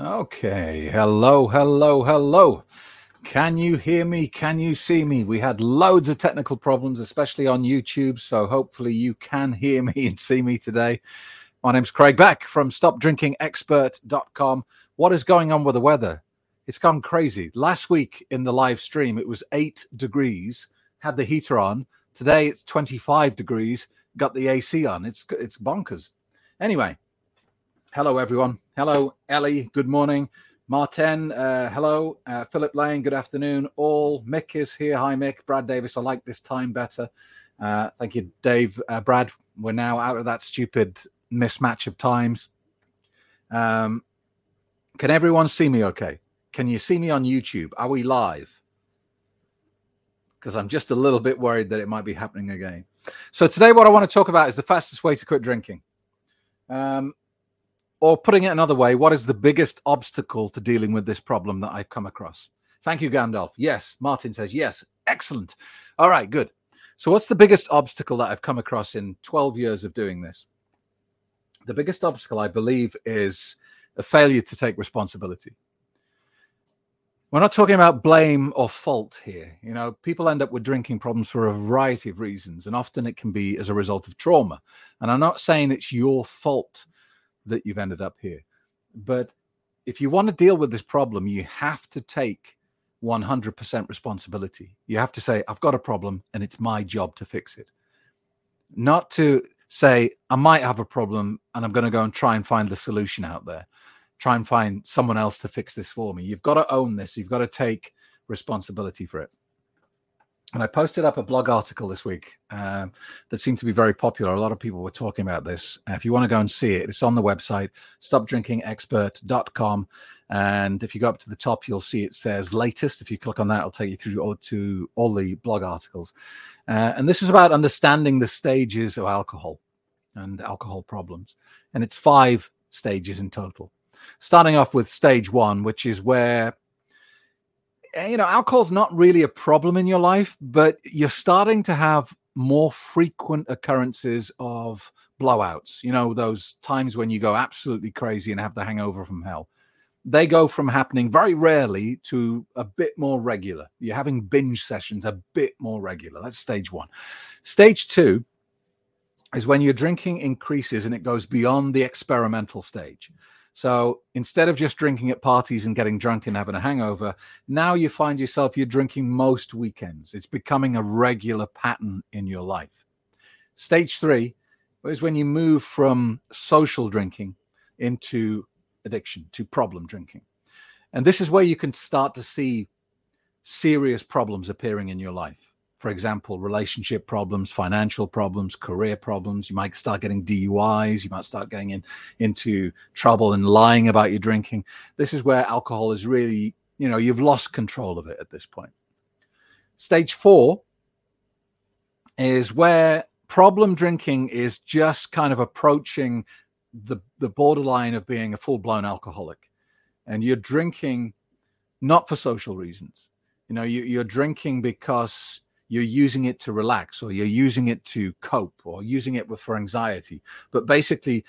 Okay. Hello, hello, hello. Can you hear me? Can you see me? We had loads of technical problems, especially on YouTube. So hopefully you can hear me and see me today. My name's Craig Beck from StopDrinkingExpert.com. What is going on with the weather? It's gone crazy. Last week in the live stream, it was eight degrees, had the heater on. Today it's 25 degrees, got the AC on. It's it's bonkers. Anyway, hello everyone. Hello Ellie. Good morning. Martin, uh, hello. Uh, Philip Lane, good afternoon. All Mick is here. Hi Mick. Brad Davis. I like this time better. Uh, thank you, Dave. Uh, Brad, we're now out of that stupid mismatch of times. Um, can everyone see me okay? Can you see me on YouTube? Are we live? Because I'm just a little bit worried that it might be happening again. So today, what I want to talk about is the fastest way to quit drinking. Um, or putting it another way, what is the biggest obstacle to dealing with this problem that I've come across? Thank you, Gandalf. Yes. Martin says, yes. Excellent. All right, good. So, what's the biggest obstacle that I've come across in 12 years of doing this? The biggest obstacle, I believe, is a failure to take responsibility. We're not talking about blame or fault here. You know, people end up with drinking problems for a variety of reasons, and often it can be as a result of trauma. And I'm not saying it's your fault that you've ended up here, but if you want to deal with this problem, you have to take 100% responsibility. You have to say, I've got a problem and it's my job to fix it. Not to say, I might have a problem and I'm going to go and try and find the solution out there try and find someone else to fix this for me. You've got to own this. You've got to take responsibility for it. And I posted up a blog article this week um, that seemed to be very popular. A lot of people were talking about this. Uh, if you want to go and see it, it's on the website, stopdrinkingexpert.com. And if you go up to the top, you'll see it says latest. If you click on that, it'll take you through all, to all the blog articles. Uh, and this is about understanding the stages of alcohol and alcohol problems. And it's five stages in total starting off with stage one, which is where Eh, you know alcohol's not really a problem in your life, but you're starting to have more frequent occurrences of blowouts. You know, those times when you go absolutely crazy and have the hangover from hell. They go from happening very rarely to a bit more regular. You're having binge sessions a bit more regular. That's stage one. Stage two is when your drinking increases and it goes beyond the experimental stage. So instead of just drinking at parties and getting drunk and having a hangover, now you find yourself you're drinking most weekends. It's becoming a regular pattern in your life. Stage three is when you move from social drinking into addiction, to problem drinking. And this is where you can start to see serious problems appearing in your life for example, relationship problems, financial problems, career problems. You might start getting DUIs. You might start getting in, into trouble and lying about your drinking. This is where alcohol is really, you know, you've lost control of it at this point. Stage four is where problem drinking is just kind of approaching the, the borderline of being a full blown alcoholic. And you're drinking not for social reasons. You know, you, you're drinking because you're using it to relax or you're using it to cope or using it for anxiety. But basically,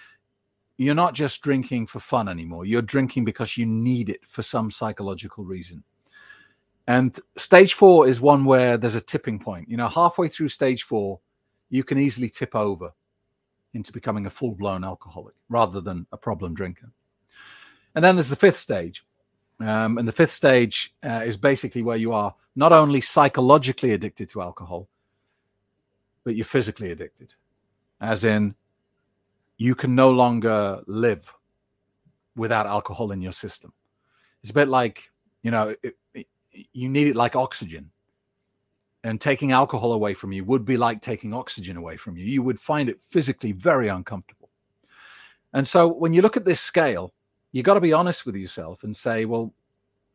you're not just drinking for fun anymore. You're drinking because you need it for some psychological reason. And stage four is one where there's a tipping point. You know, halfway through stage four, you can easily tip over into becoming a full blown alcoholic rather than a problem drinker. And then there's the fifth stage. Um, and the fifth stage uh, is basically where you are not only psychologically addicted to alcohol, but you're physically addicted, as in you can no longer live without alcohol in your system. It's a bit like, you know, it, it, you need it like oxygen. And taking alcohol away from you would be like taking oxygen away from you. You would find it physically very uncomfortable. And so when you look at this scale, you got to be honest with yourself and say, well,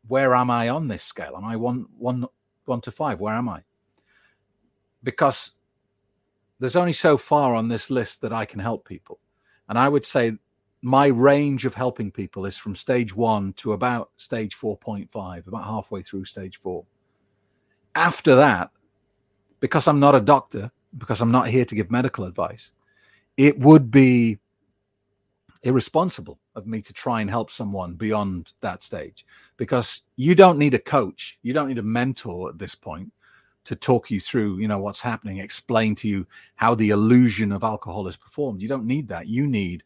where am I on this scale? Am I one one one to five? Where am I? Because there's only so far on this list that I can help people. And I would say my range of helping people is from stage one to about stage 4.5, about halfway through stage four. After that, because I'm not a doctor, because I'm not here to give medical advice, it would be irresponsible of me to try and help someone beyond that stage because you don't need a coach, you don't need a mentor at this point to talk you through, you know, what's happening, explain to you how the illusion of alcohol is performed. You don't need that. You need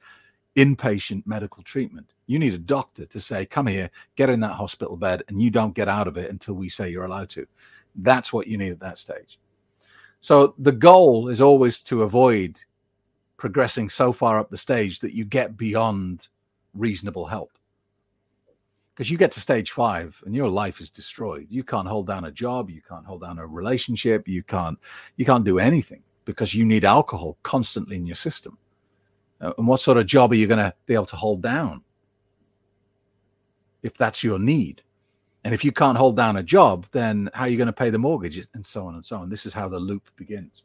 inpatient medical treatment. You need a doctor to say, come here, get in that hospital bed, and you don't get out of it until we say you're allowed to. That's what you need at that stage. So the goal is always to avoid progressing so far up the stage that you get beyond reasonable help. Because you get to stage five and your life is destroyed. You can't hold down a job, you can't hold down a relationship, you can't you can't do anything because you need alcohol constantly in your system. Uh, and what sort of job are you going to be able to hold down if that's your need? And if you can't hold down a job, then how are you going to pay the mortgage and so on and so on? This is how the loop begins.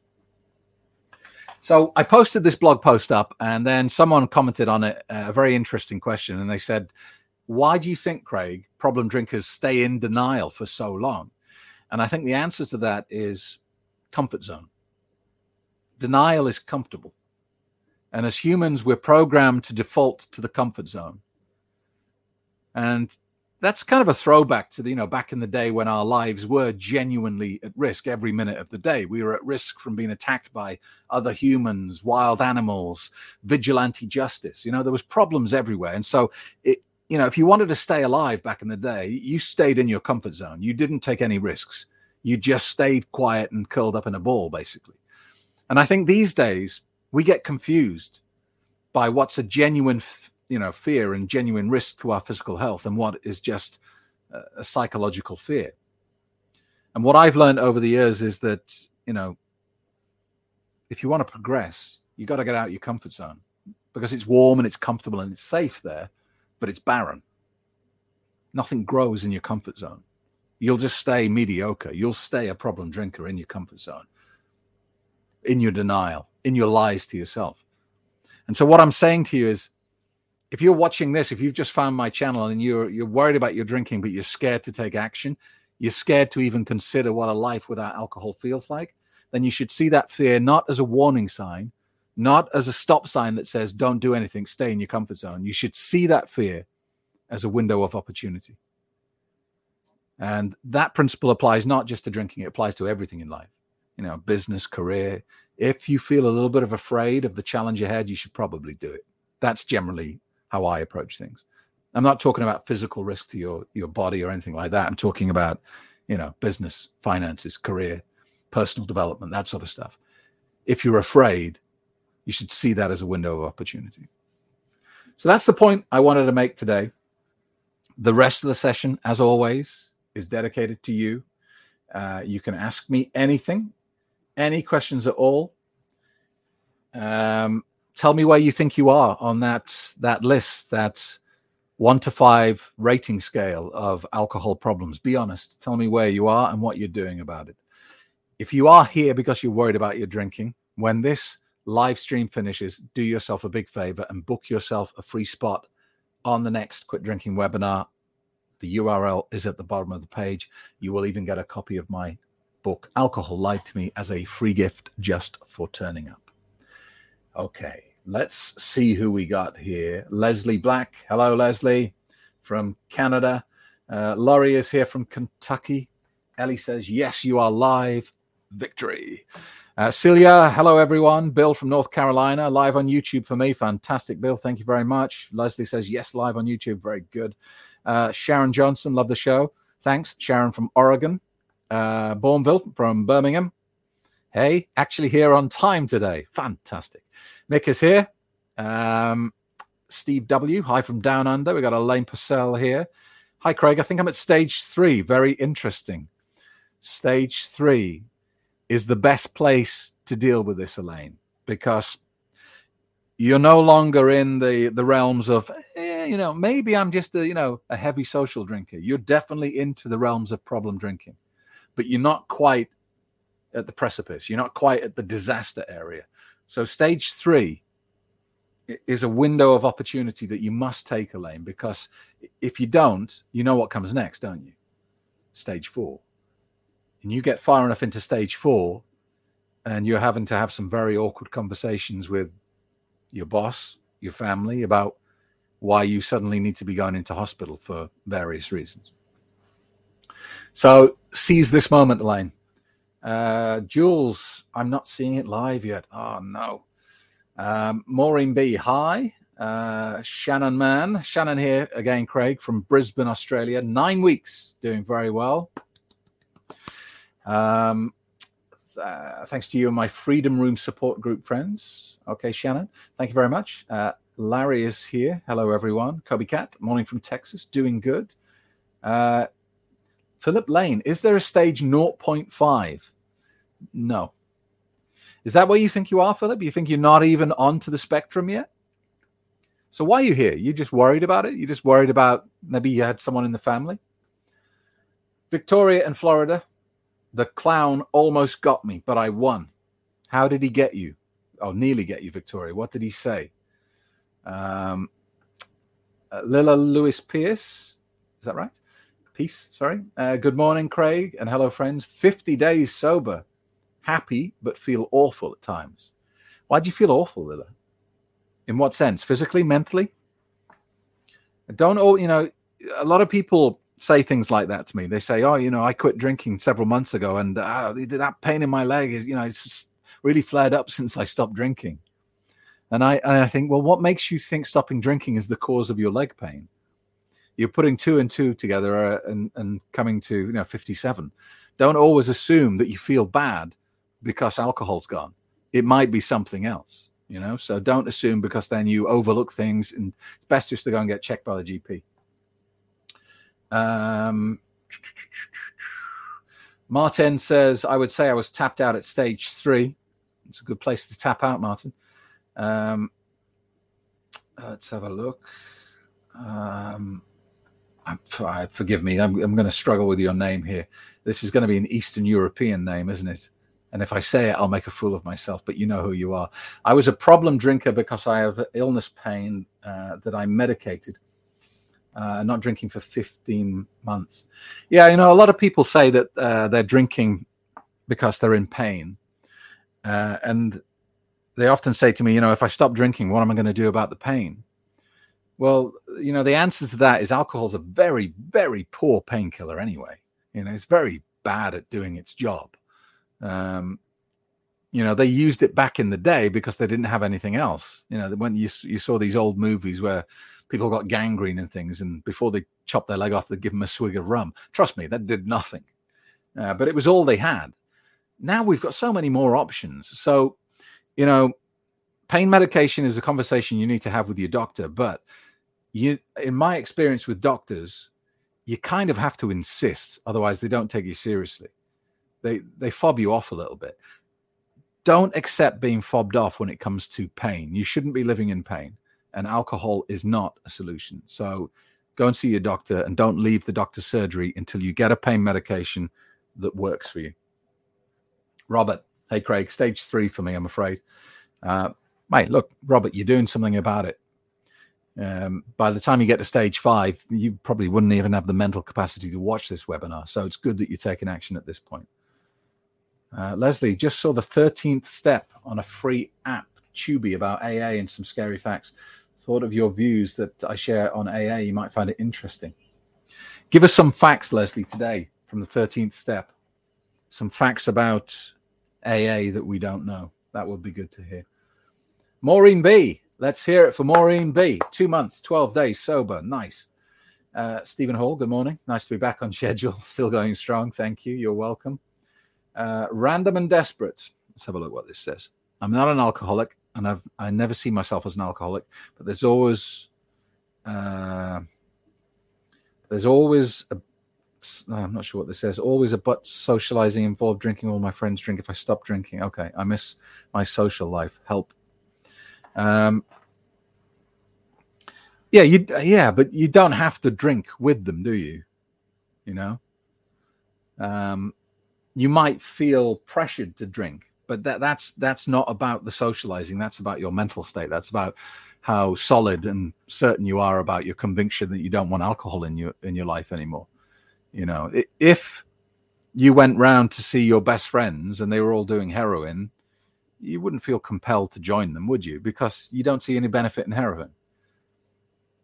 So I posted this blog post up, and then someone commented on it uh, a very interesting question. And they said, Why do you think, Craig, problem drinkers stay in denial for so long? And I think the answer to that is comfort zone. Denial is comfortable. And as humans, we're programmed to default to the comfort zone. And that's kind of a throwback to the, you know, back in the day when our lives were genuinely at risk every minute of the day. We were at risk from being attacked by other humans, wild animals, vigilante justice. You know, there was problems everywhere. And so it, you know, if you wanted to stay alive back in the day, you stayed in your comfort zone. You didn't take any risks. You just stayed quiet and curled up in a ball, basically. And I think these days we get confused by what's a genuine you know fear and genuine risk to our physical health and what is just a psychological fear. And what i've learned over the years is that you know if you want to progress you got to get out your comfort zone because it's warm and it's comfortable and it's safe there but it's barren. Nothing grows in your comfort zone. You'll just stay mediocre. You'll stay a problem drinker in your comfort zone in your denial in your lies to yourself. And so what i'm saying to you is if you're watching this, if you've just found my channel and you're you're worried about your drinking, but you're scared to take action, you're scared to even consider what a life without alcohol feels like, then you should see that fear not as a warning sign, not as a stop sign that says don't do anything, stay in your comfort zone. You should see that fear as a window of opportunity. And that principle applies not just to drinking, it applies to everything in life. You know, business, career. If you feel a little bit of afraid of the challenge ahead, you should probably do it. That's generally how I approach things. I'm not talking about physical risk to your your body or anything like that. I'm talking about, you know, business, finances, career, personal development, that sort of stuff. If you're afraid, you should see that as a window of opportunity. So that's the point I wanted to make today. The rest of the session, as always, is dedicated to you. Uh, you can ask me anything, any questions at all. Um, tell me where you think you are on that that list that one to five rating scale of alcohol problems. Be honest. Tell me where you are and what you're doing about it. If you are here because you're worried about your drinking when this live stream finishes do yourself a big favor and book yourself a free spot on the next quit drinking webinar. The url is at the bottom of the page. You will even get a copy of my book alcohol lied to me as a free gift just for turning up Okay, let's see who we got here. Leslie Black. Hello, Leslie from Canada. Uh, Laurie is here from Kentucky. Ellie says, Yes, you are live. Victory. Uh, Celia, hello, everyone. Bill from North Carolina, live on YouTube for me. Fantastic, Bill. Thank you very much. Leslie says, Yes, live on YouTube. Very good. Uh, Sharon Johnson, love the show. Thanks. Sharon from Oregon. Uh, Bourneville from Birmingham. Hey, actually here on time today. Fantastic. Mick is here. Um, Steve W. Hi from Down Under. We got Elaine Purcell here. Hi, Craig. I think I'm at stage three. Very interesting. Stage three is the best place to deal with this, Elaine, because you're no longer in the the realms of eh, you know maybe i'm just a you know a heavy social drinker you're definitely into the realms of problem drinking but you're not quite at the precipice. You're not quite at the disaster area. So stage three is a window of opportunity that you must take, Elaine, because if you don't, you know what comes next, don't you? Stage four. And you get far enough into stage four, and you're having to have some very awkward conversations with your boss, your family about why you suddenly need to be going into hospital for various reasons. So seize this moment, Elaine. Uh, Jules, I'm not seeing it live yet. Oh no. Um, Maureen B, hi. Uh, Shannon Man, Shannon here again, Craig from Brisbane, Australia. Nine weeks, doing very well. Um, uh, thanks to you and my Freedom Room support group friends. Okay, Shannon, thank you very much. Uh, Larry is here. Hello, everyone. Kobe Cat, morning from Texas, doing good. Uh, Philip Lane, is there a stage 0.5? No. Is that where you think you are, Philip? You think you're not even onto the spectrum yet? So why are you here? You just worried about it? You just worried about maybe you had someone in the family? Victoria in Florida, the clown almost got me, but I won. How did he get you? Oh, nearly get you, Victoria. What did he say? Um, uh, Lila Lewis Pierce, is that right? Peace, sorry. Uh, good morning, Craig, and hello, friends. 50 days sober, happy, but feel awful at times. Why do you feel awful, Lila? In what sense? Physically, mentally? Don't all, you know, a lot of people say things like that to me. They say, "Oh, you know, I quit drinking several months ago, and uh, that pain in my leg is, you know, it's really flared up since I stopped drinking." And I, and I think, well, what makes you think stopping drinking is the cause of your leg pain? You're putting two and two together uh, and, and coming to you know 57. Don't always assume that you feel bad because alcohol's gone. It might be something else you know? So don't assume because then you overlook things and it's best just to go and get checked by the gp um, martin says i would say i was tapped out at stage three. It's a good place to tap out martin. Um, let's have a look. Um, I, forgive me i'm, I'm going to struggle with your name here. This is going to be an eastern european name isn't it and if I say it, I'll make a fool of myself, but you know who you are. I was a problem drinker because I have illness pain uh, that I medicated. Uh, not drinking for 15 months. Yeah, you know, a lot of people say that uh, they're drinking because they're in pain. Uh, and they often say to me, you know, if I stop drinking, what am I going to do about the pain? Well, you know, the answer to that is alcohol is a very, very poor painkiller anyway. You know, it's very bad at doing its job. Um, you know, they used it back in the day because they didn't have anything else. You know, when you you saw these old movies where people got gangrene and things, and before they chopped their leg off, they'd give them a swig of rum. Trust me, that did nothing. Uh, but it was all they had. Now we've got so many more options. So, you know, pain medication is a conversation you need to have with your doctor. But you, in my experience with doctors, you kind of have to insist, otherwise they don't take you seriously they they fob you off a little bit. Don't accept being fobbed off when it comes to pain. You shouldn't be living in pain, and alcohol is not a solution. So go and see your doctor and don't leave the doctor's surgery until you get a pain medication that works for you. Robert, hey Craig, stage three for me, I'm afraid. Uh, mate, look, Robert, you're doing something about it. Um, by the time you get to stage five, you probably wouldn't even have the mental capacity to watch this webinar. So it's good that you're taking action at this point. Uh, Leslie just saw the 13th step on a free app, Tubi, about AA and some scary facts. Thought of your views that I share on AA. You might find it interesting. Give us some facts, Leslie, today from the 13th step. Some facts about AA that we don't know. That would be good to hear. Maureen B. Let's hear it for Maureen B. Two months, 12 days sober. Nice. Uh, Stephen Hall, good morning. Nice to be back on schedule. Still going strong. Thank you. You're welcome. Uh, random and desperate. Let's have a look what this says. I'm not an alcoholic, and I've I never see myself as an alcoholic, but there's always uh, there's always a I'm not sure what this says. Always a but socializing involved drinking. All my friends drink. If I stop drinking, okay, I miss my social life. Help. Um, yeah, you yeah, but you don't have to drink with them, do you? You know. Um, you might feel pressured to drink but that that's that's not about the socializing. That's about your mental state. That's about how solid and certain you are about your conviction that you don't want alcohol in your in your life anymore. You know if you went round to see your best friends and they were all doing heroin you wouldn't feel compelled to join them would you? Because you don't see any benefit in heroin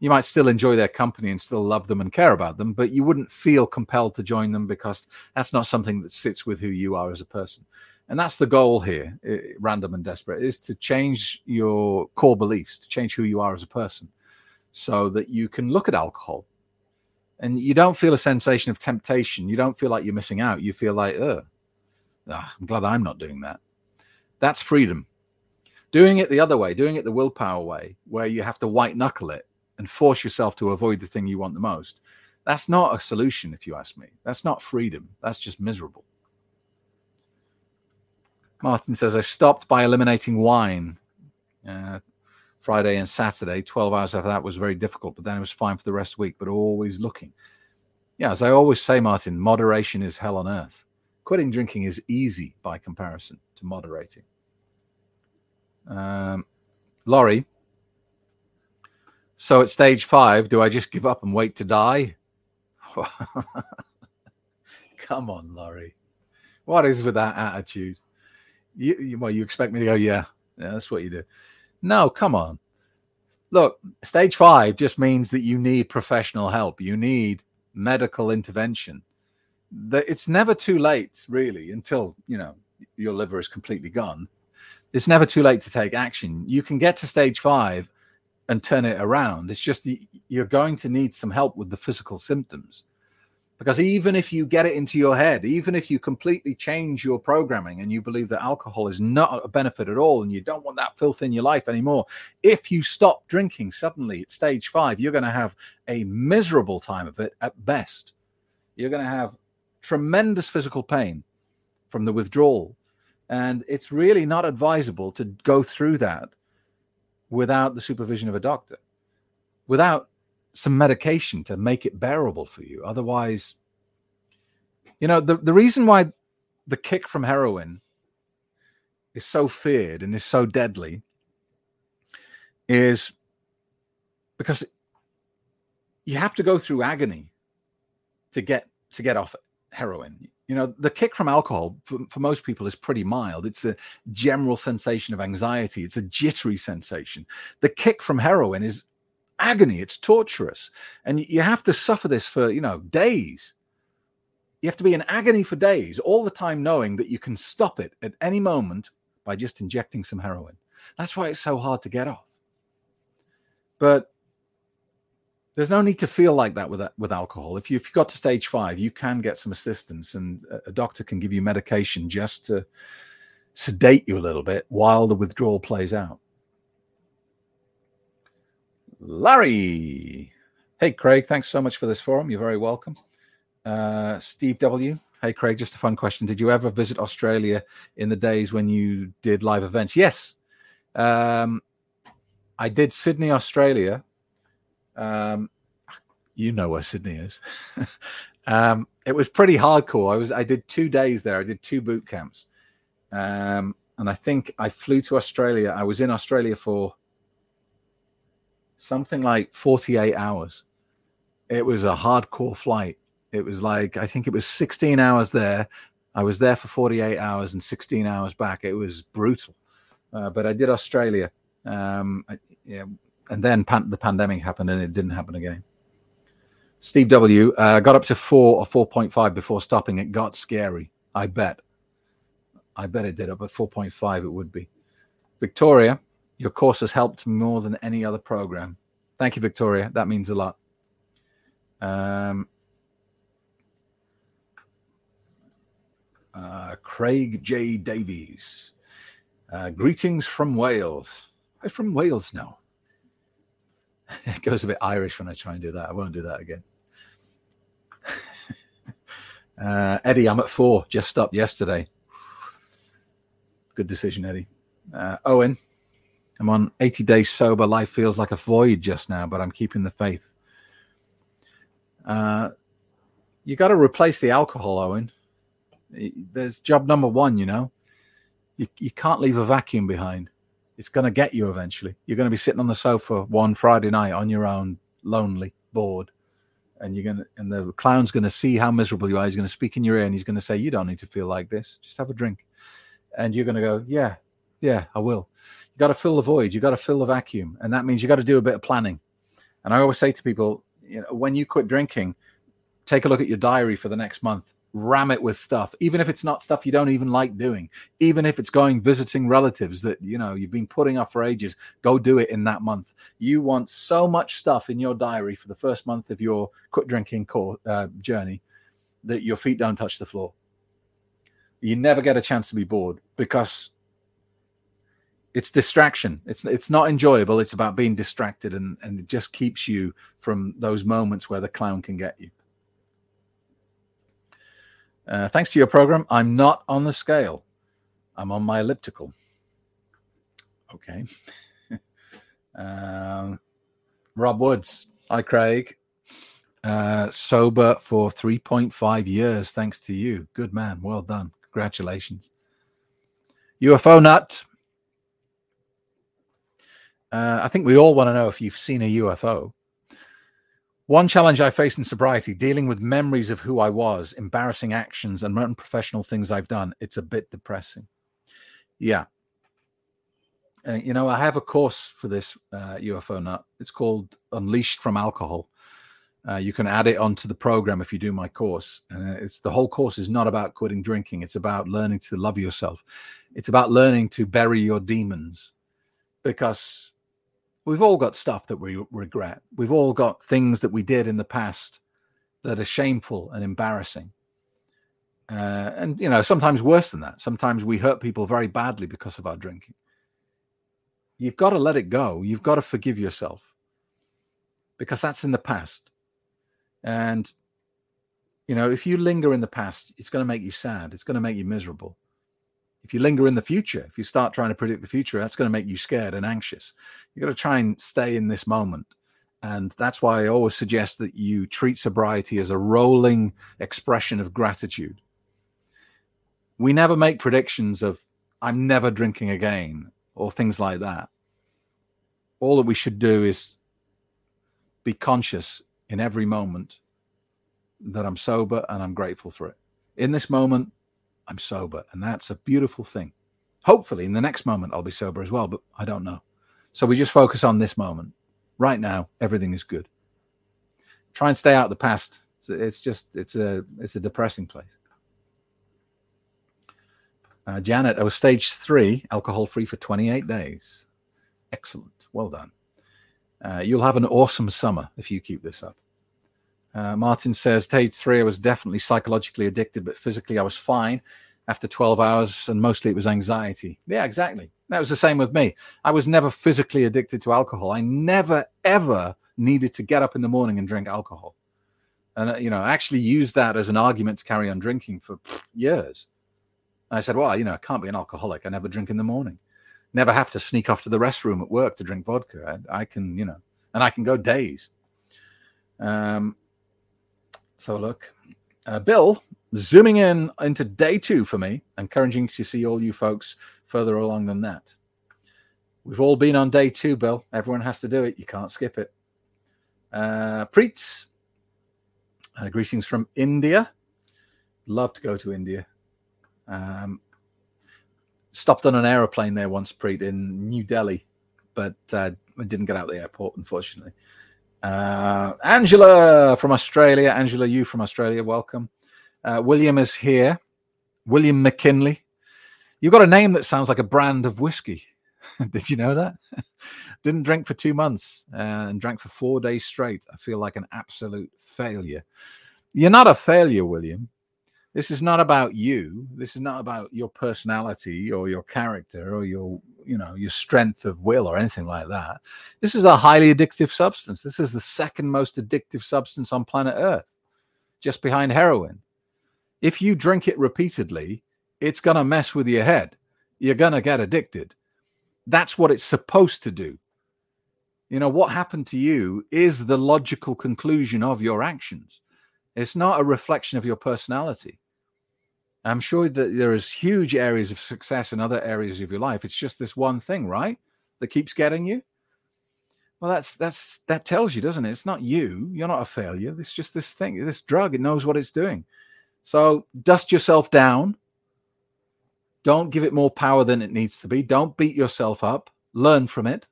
You might still enjoy their company and still love them and care about them, but you wouldn't feel compelled to join them because that's not something that sits with who you are as a person. And that's the goal here, eh, random and desperate, is to change your core beliefs, to change who you are as a person, so that you can look at alcohol and you don't feel a sensation of temptation. You don't feel like you're missing out. You feel like, oh, I'm glad I'm not doing that. That's freedom. Doing it the other way, doing it the willpower way, where you have to white knuckle it and force yourself to avoid the thing you want the most, that's not a solution, if you ask me. That's not freedom. That's just miserable. Martin says, I stopped by eliminating wine uh, Friday and Saturday. 12 hours after that was very difficult, but then it was fine for the rest of the week, but always looking. Yeah, as I always say, Martin, moderation is hell on earth. Quitting drinking is easy by comparison to moderating. Um, Laurie, so at stage five, do I just give up and wait to die? Come on, Laurie. What is with that attitude? You, you, well, you expect me to go, yeah, yeah, that's what you do. No, come on. Look, stage five just means that you need professional help. You need medical intervention. That it's never too late, really, until you know your liver is completely gone. It's never too late to take action. You can get to stage five and turn it around. It's just you're going to need some help with the physical symptoms. Because even if you get it into your head, even if you completely change your programming and you believe that alcohol is not a benefit at all and you don't want that filth in your life anymore, if you stop drinking suddenly at stage five, you're going to have a miserable time of it at best. You're going to have tremendous physical pain from the withdrawal. And it's really not advisable to go through that without the supervision of a doctor, without some medication to make it bearable for you. Otherwise, you know, the, the reason why the kick from heroin is so feared and is so deadly is because you have to go through agony to get to get off heroin. You know, the kick from alcohol for, for most people is pretty mild. It's a general sensation of anxiety. It's a jittery sensation. The kick from heroin is agony. It's torturous. And you have to suffer this for, you know, days. You have to be in agony for days, all the time knowing that you can stop it at any moment by just injecting some heroin. That's why it's so hard to get off. But there's no need to feel like that with with alcohol. If, you, if you've got to stage five, you can get some assistance, and a doctor can give you medication just to sedate you a little bit while the withdrawal plays out. Larry. Hey, Craig. Thanks so much for this forum. You're very welcome. Uh, Steve W. Hey, Craig. Just a fun question. Did you ever visit Australia in the days when you did live events? Yes. Um, I did Sydney, Australia. Um, you know where Sydney is. um, it was pretty hardcore. I was. I did two days there. I did two boot camps, um, and I think I flew to Australia. I was in Australia for something like 48 hours. It was a hardcore flight. It was like, I think it was 16 hours there. I was there for 48 hours and 16 hours back. It was brutal. Uh, but I did Australia. Um, I, yeah, and then pan- the pandemic happened and it didn't happen again. Steve W. Uh, got up to four or 4.5 before stopping. It got scary. I bet. I bet it did. Up at 4.5, it would be. Victoria, your course has helped more than any other program. Thank you, Victoria. That means a lot. Um, uh, Craig J. Davies. Uh, greetings from Wales. I'm from Wales now. it goes a bit Irish when I try and do that. I won't do that again. uh, Eddie, I'm at four. Just stopped yesterday. Good decision, Eddie. Uh, Owen, I'm on 80 days sober. Life feels like a void just now, but I'm keeping the faith. Uh, you got to replace the alcohol, Owen. There's job number one, you know. You, you can't leave a vacuum behind. It's going to get you eventually. You're going to be sitting on the sofa one Friday night on your own, lonely, bored. And you're going to, and the clown's going to see how miserable you are. He's going to speak in your ear and he's going to say, You don't need to feel like this. Just have a drink. And you're going to go, Yeah, yeah, I will You got to fill the void. You got to fill the vacuum, and that means you got to do a bit of planning. And I always say to people, you know, when you quit drinking, take a look at your diary for the next month ram it with stuff even if it's not stuff you don't even like doing even if it's going visiting relatives that you know you've been putting off for ages go do it in that month. You want so much stuff in your diary for the first month of your quit drinking core, uh, journey that your feet don't touch the floor. You never get a chance to be bored because it's distraction. It's it's not enjoyable. It's about being distracted and and it just keeps you from those moments where the clown can get you uh, thanks to your program, I'm not on the scale. I'm on my elliptical. Okay. um, Rob Woods. Hi, Craig. Uh, sober for 3.5 years, thanks to you. Good man. Well done. Congratulations. UFO nut. Uh, I think we all want to know if you've seen a UFO. One challenge I face in sobriety, dealing with memories of who I was, embarrassing actions, and unprofessional things I've done. It's a bit depressing. Yeah. Uh, you know, I have a course for this uh, UFO nut. It's called Unleashed from Alcohol. Uh, you can add it onto the program if you do my course. And it's the whole course is not about quitting drinking. It's about learning to love yourself. It's about learning to bury your demons because we've all got stuff that we regret. We've all got things that we did in the past that are shameful and embarrassing. Uh, and, you know, sometimes worse than that. Sometimes we hurt people very badly because of our drinking. You've got to let it go. You've got to forgive yourself because that's in the past. And, you know, if you linger in the past, it's going to make you sad. It's going to make you miserable. If you linger in the future, if you start trying to predict the future, that's going to make you scared and anxious. You've got to try and stay in this moment. And that's why I always suggest that you treat sobriety as a rolling expression of gratitude. We never make predictions of, I'm never drinking again, or things like that. All that we should do is be conscious in every moment that I'm sober and I'm grateful for it. In this moment, I'm sober. And that's a beautiful thing. Hopefully, in the next moment, I'll be sober as well, but I don't know. So we just focus on this moment. Right now, everything is good. Try and stay out of the past. It's just, it's a, it's a depressing place. Uh, Janet, I was stage three, alcohol free for 28 days. Excellent. Well done. Uh, you'll have an awesome summer if you keep this up. Uh, Martin says, stage three, I was definitely psychologically addicted, but physically I was fine after 12 hours, and mostly it was anxiety. Yeah, exactly. That was the same with me. I was never physically addicted to alcohol. I never, ever needed to get up in the morning and drink alcohol. And, uh, you know, I actually used that as an argument to carry on drinking for years. I said, well, you know, I can't be an alcoholic. I never drink in the morning. Never have to sneak off to the restroom at work to drink vodka. I, I can, you know, and I can go days. Um, so look, uh, Bill, zooming in into day two for me, encouraging to see all you folks further along than that. We've all been on day two, Bill. Everyone has to do it. You can't skip it. Uh, Preet, uh, greetings from India. Love to go to India. Um, stopped on an aeroplane there once, Preet, in New Delhi, but uh, I didn't get out of the airport, unfortunately. Uh, Angela from Australia. Angela, you from Australia, welcome. Uh, William is here. William McKinley. You've got a name that sounds like a brand of whiskey. Did you know that? Didn't drink for two months uh, and drank for four days straight. I feel like an absolute failure. You're not a failure, William. This is not about you. This is not about your personality or your character or your, you know, your strength of will or anything like that. This is a highly addictive substance. This is the second most addictive substance on planet Earth, just behind heroin. If you drink it repeatedly, it's going to mess with your head. You're going to get addicted. That's what it's supposed to do. You know, what happened to you is the logical conclusion of your actions. It's not a reflection of your personality. I'm sure that there is huge areas of success in other areas of your life. It's just this one thing, right? That keeps getting you. Well, that's that's that tells you, doesn't it? It's not you. You're not a failure. It's just this thing, this drug. It knows what it's doing. So dust yourself down. Don't give it more power than it needs to be. Don't beat yourself up. Learn from it.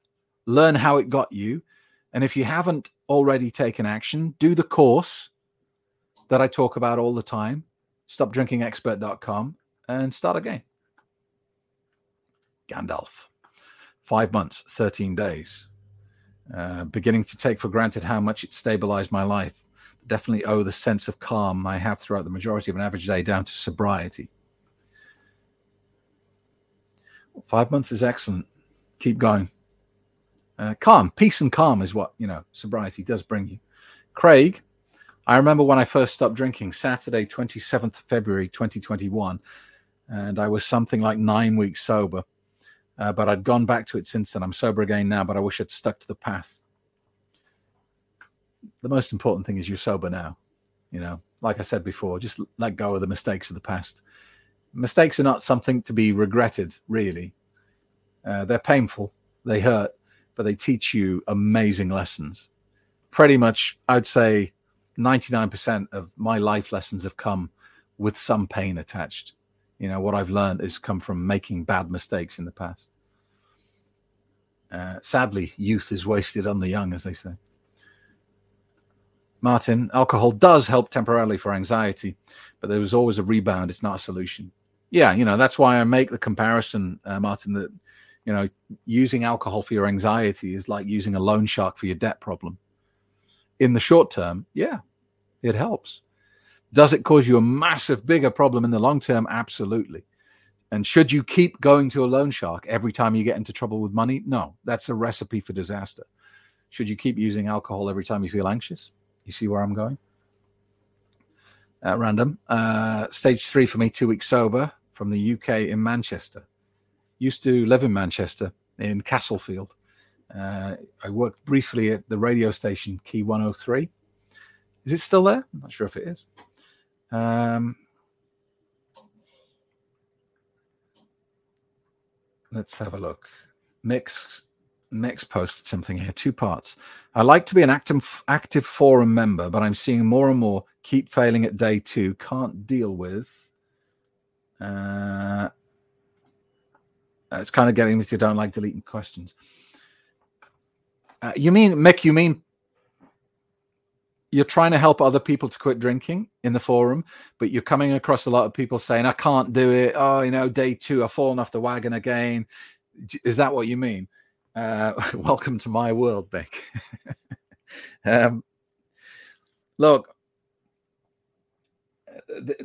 Learn how it got you. And if you haven't already taken action, do the course that I talk about all the time, stopdrinkingexpert.com, and start again. Gandalf. Five months, 13 days. Uh, beginning to take for granted how much it stabilized my life. Definitely owe the sense of calm I have throughout the majority of an average day down to sobriety. Five months is excellent. Keep going. Uh, calm, peace, and calm is what you know sobriety does bring you. Craig, I remember when I first stopped drinking, Saturday, 27th February 2021, and I was something like nine weeks sober. Uh, but I'd gone back to it since then. I'm sober again now, but I wish I'd stuck to the path. The most important thing is you're sober now. You know, like I said before, just let go of the mistakes of the past. Mistakes are not something to be regretted, really. Uh, they're painful, they hurt, but they teach you amazing lessons. Pretty much, I'd say 99% of my life lessons have come with some pain attached. You know what i've learned has come from making bad mistakes in the past. Uh, sadly youth is wasted on the young as they say. Martin alcohol does help temporarily for anxiety but there was always a rebound. It's not a solution. Yeah you know that's why i make the comparison uh, martin that you know using alcohol for your anxiety is like using a loan shark for your debt problem. In the short term yeah it helps does it cause you a massive, bigger problem in the long term? Absolutely. And should you keep going to a loan shark every time you get into trouble with money? No, that's a recipe for disaster. Should you keep using alcohol every time you feel anxious? You see where I'm going? At random. Uh, stage three for me, two weeks sober from the UK in Manchester. Used to live in Manchester in Castlefield. Uh, I worked briefly at the radio station Key 103. Is it still there? I'm not sure if it is. Um, let's have a look. Mix Mix posted something here, two parts. I like to be an active active forum member, but I'm seeing more and more keep failing at day two. Can't deal with. Uh, it's kind of getting me to don't like deleting questions. Uh, you mean Mick? You mean you're trying to help other people to quit drinking in the forum, but you're coming across a lot of people saying, I can't do it. Oh, you know, day two, I've fallen off the wagon again. Is that what you mean? Uh, welcome to my world, Nick. um, look,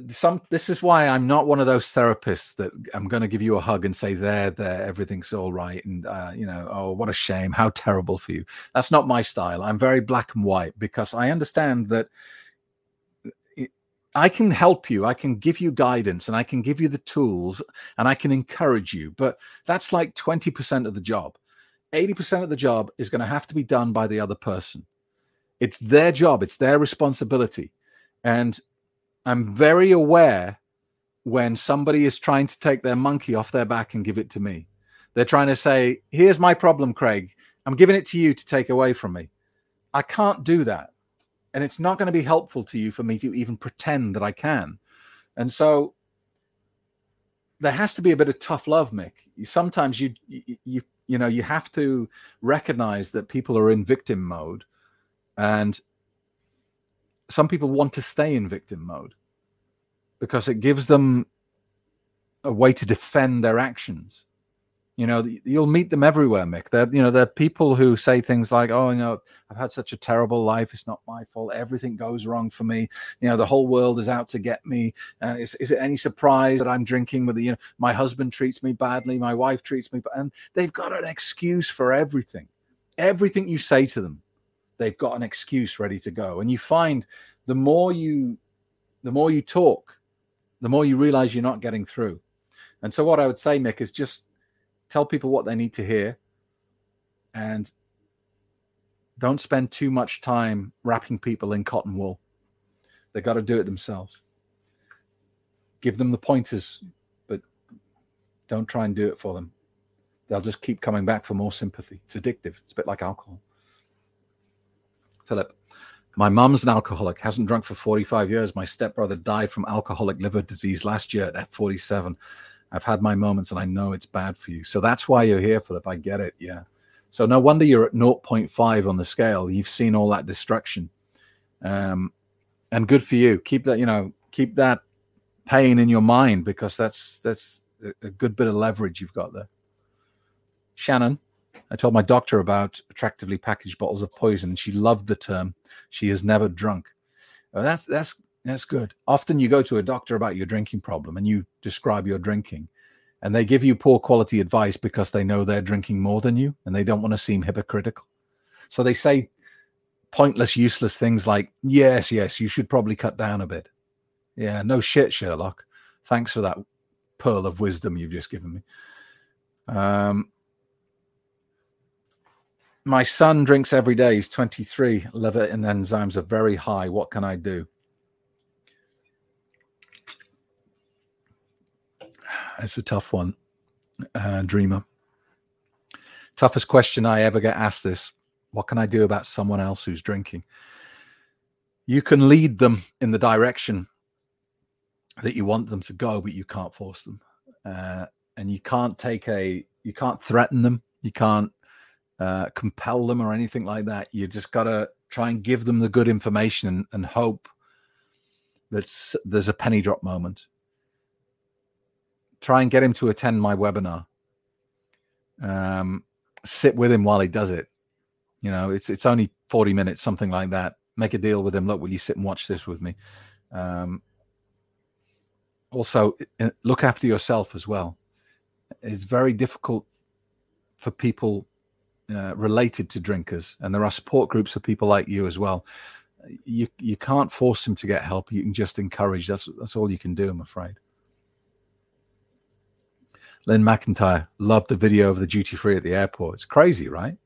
some this is why I'm not one of those therapists that I'm going to give you a hug and say there there everything's all right and uh, you know oh what a shame how terrible for you. That's not my style. I'm very black and white because I understand that I can help you I can give you guidance and I can give you the tools and I can encourage you but that's like 20% of the job. 80% of the job is going to have to be done by the other person. It's their job it's their responsibility and I'm very aware when somebody is trying to take their monkey off their back and give it to me. They're trying to say, Here's my problem, Craig. I'm giving it to you to take away from me. I can't do that. And it's not going to be helpful to you for me to even pretend that I can. And so there has to be a bit of tough love, Mick. Sometimes you, you, you, you know, you have to recognize that people are in victim mode and some people want to stay in victim mode because it gives them a way to defend their actions. You know, you'll meet them everywhere, Mick. They're, you know, they're people who say things like, "Oh, you know, I've had such a terrible life. It's not my fault. Everything goes wrong for me. You know, the whole world is out to get me. Uh, is, is it any surprise that I'm drinking with the, you know, my husband treats me badly, my wife treats me, and they've got an excuse for everything. Everything you say to them, they've got an excuse ready to go. And you find the more you the more you talk, the more you realize you're not getting through. And so what I would say, Mick, is just tell people what they need to hear and don't spend too much time wrapping people in cotton wool. They've got to do it themselves. Give them the pointers, but don't try and do it for them. They'll just keep coming back for more sympathy. It's addictive. It's a bit like alcohol. Philip, my mum's an alcoholic, hasn't drunk for 45 years. My stepbrother died from alcoholic liver disease last year at 47. I've had my moments and I know it's bad for you. So that's why you're here, Philip. I get it. Yeah. So no wonder you're at 0.5 on the scale. You've seen all that destruction. Um, and good for you. Keep that, you know, keep that pain in your mind because that's that's a good bit of leverage you've got there. Shannon, I told my doctor about attractively packaged bottles of poison. And she loved the term. She has never drunk. Well, that's that's that's good. Often you go to a doctor about your drinking problem and you describe your drinking, and they give you poor quality advice because they know they're drinking more than you and they don't want to seem hypocritical. So they say pointless, useless things like, yes, yes, you should probably cut down a bit. Yeah, no shit, Sherlock. Thanks for that pearl of wisdom you've just given me. Um, my son drinks every day. He's 23. Liver and enzymes are very high. What can I do? It's a tough one, uh, dreamer. Toughest question I ever get asked this What can I do about someone else who's drinking? You can lead them in the direction that you want them to go, but you can't force them. Uh, and you can't take a, you can't threaten them. You can't uh, compel them or anything like that. You just got to try and give them the good information and, and hope that there's a penny drop moment try and get him to attend my webinar. Um, sit with him while he does it. You know, it's it's only 40 minutes, something like that. Make a deal with him. Look, will you sit and watch this with me? Um, also, look after yourself as well. It's very difficult for people uh, related to drinkers, and there are support groups for people like you as well. You you can't force them to get help. You can just encourage. That's that's all you can do. I'm afraid. Lynn McIntyre loved the video of the duty free at the airport. It's crazy, right?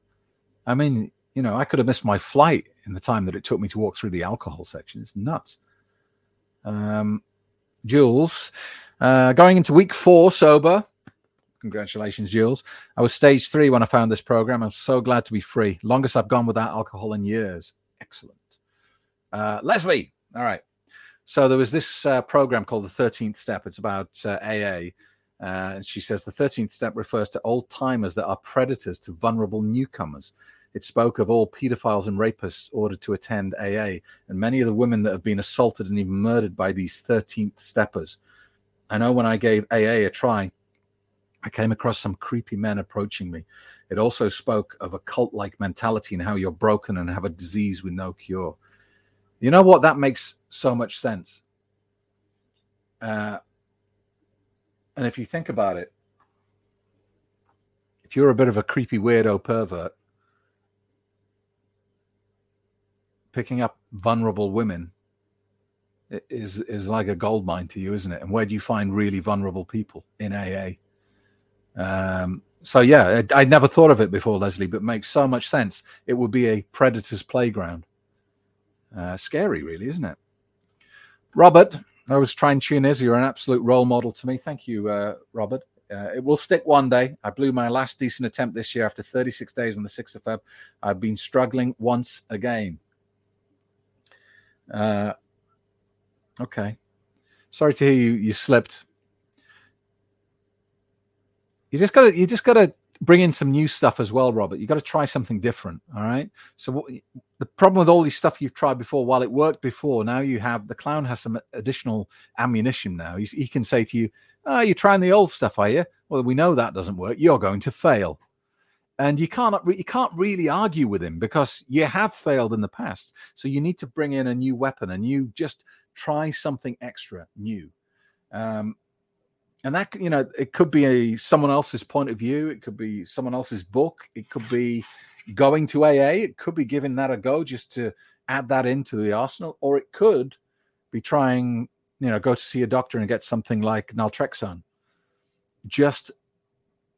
I mean, you know, I could have missed my flight in the time that it took me to walk through the alcohol section. It's nuts. Um, Jules, uh, going into week four sober. Congratulations, Jules. I was stage three when I found this program. I'm so glad to be free. Longest I've gone without alcohol in years. Excellent. Uh, Leslie, all right. So there was this uh, program called the 13th Step. It's about uh, AA uh, and she says the 13th step refers to old timers that are predators to vulnerable newcomers. It spoke of all pedophiles and rapists ordered to attend AA, and many of the women that have been assaulted and even murdered by these 13th steppers. I know when I gave AA a try, I came across some creepy men approaching me. It also spoke of a cult like mentality and how you're broken and have a disease with no cure. You know what? That makes so much sense. Uh, and if you think about it, if you're a bit of a creepy weirdo pervert, picking up vulnerable women is is like a gold mine to you, isn't it? And where do you find really vulnerable people in AA? Um, so yeah, I, would never thought of it before, Leslie, but makes so much sense. It would be a predator's playground. Uh, scary, really, isn't it? Robert, I was trying to tune is. You're an absolute role model to me. Thank you, uh, Robert. Uh, it will stick one day. I blew my last decent attempt this year after 36 days on the 6th of Feb. I've been struggling once again. Uh, okay. Sorry to hear you you slipped. You just gotta you just gotta bring in some new stuff as well, Robert. You got to try something different. All right. So what, the problem with all these stuff you've tried before, while it worked before, now you have the clown has some additional ammunition. Now He's, he can say to you, "Oh, you're trying the old stuff, are you? Well, we know that doesn't work. You're going to fail." And you can't you can't really argue with him because you have failed in the past. So you need to bring in a new weapon and you just try something extra new. Um, and that you know it could be a someone else's point of view it could be someone else's book it could be going to aa it could be giving that a go just to add that into the arsenal or it could be trying you know go to see a doctor and get something like naltrexone. Just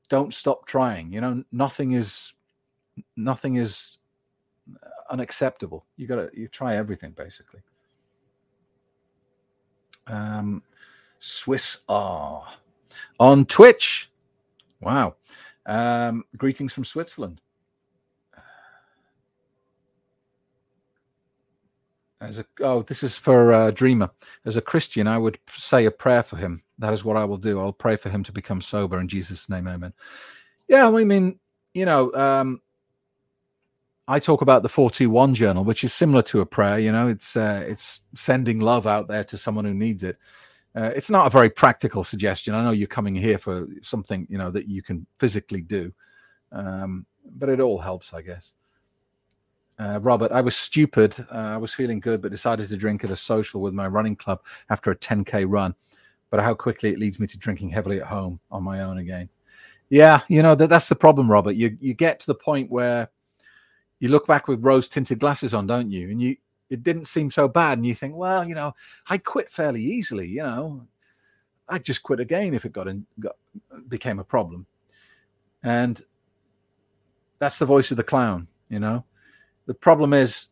don't stop trying you know nothing is nothing is unacceptable. You gotta you try everything basically. Um Swiss R on Twitch. Wow. Um, greetings from Switzerland. As a oh, this is for uh, Dreamer. As a Christian, I would say a prayer for him. That is what I will do. I'll pray for him to become sober in Jesus' name, Amen. Yeah, I mean, you know, um, I talk about the 421 journal, which is similar to a prayer. You know, it's uh, it's sending love out there to someone who needs it. Uh, it's not a very practical suggestion. I know you're coming here for something you know that you can physically do, um, but it all helps, I guess. Uh, Robert, I was stupid. Uh, I was feeling good, but decided to drink at a social with my running club after a 10k run. But how quickly it leads me to drinking heavily at home on my own again. Yeah, you know that that's the problem, Robert. You you get to the point where you look back with rose tinted glasses on, don't you? And you it didn't seem so bad, and you think, well, you know, I quit fairly easily. You know, I'd just quit again if it got in, got became a problem. And that's the voice of the clown. You know, the problem is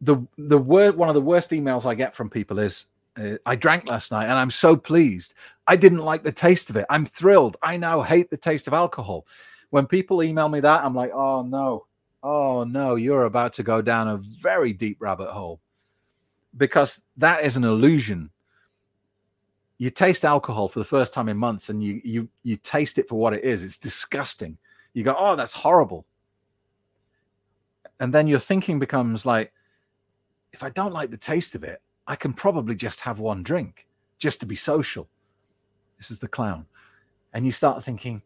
the the word one of the worst emails I get from people is uh, I drank last night and I'm so pleased. I didn't like the taste of it. I'm thrilled. I now hate the taste of alcohol. When people email me that, I'm like, oh no, oh no, you're about to go down a very deep rabbit hole because that is an illusion. You taste alcohol for the first time in months and you you you taste it for what it is. It's disgusting. You go, oh, that's horrible. And then your thinking becomes like, if I don't like the taste of it, I can probably just have one drink just to be social. This is the clown. And you start thinking,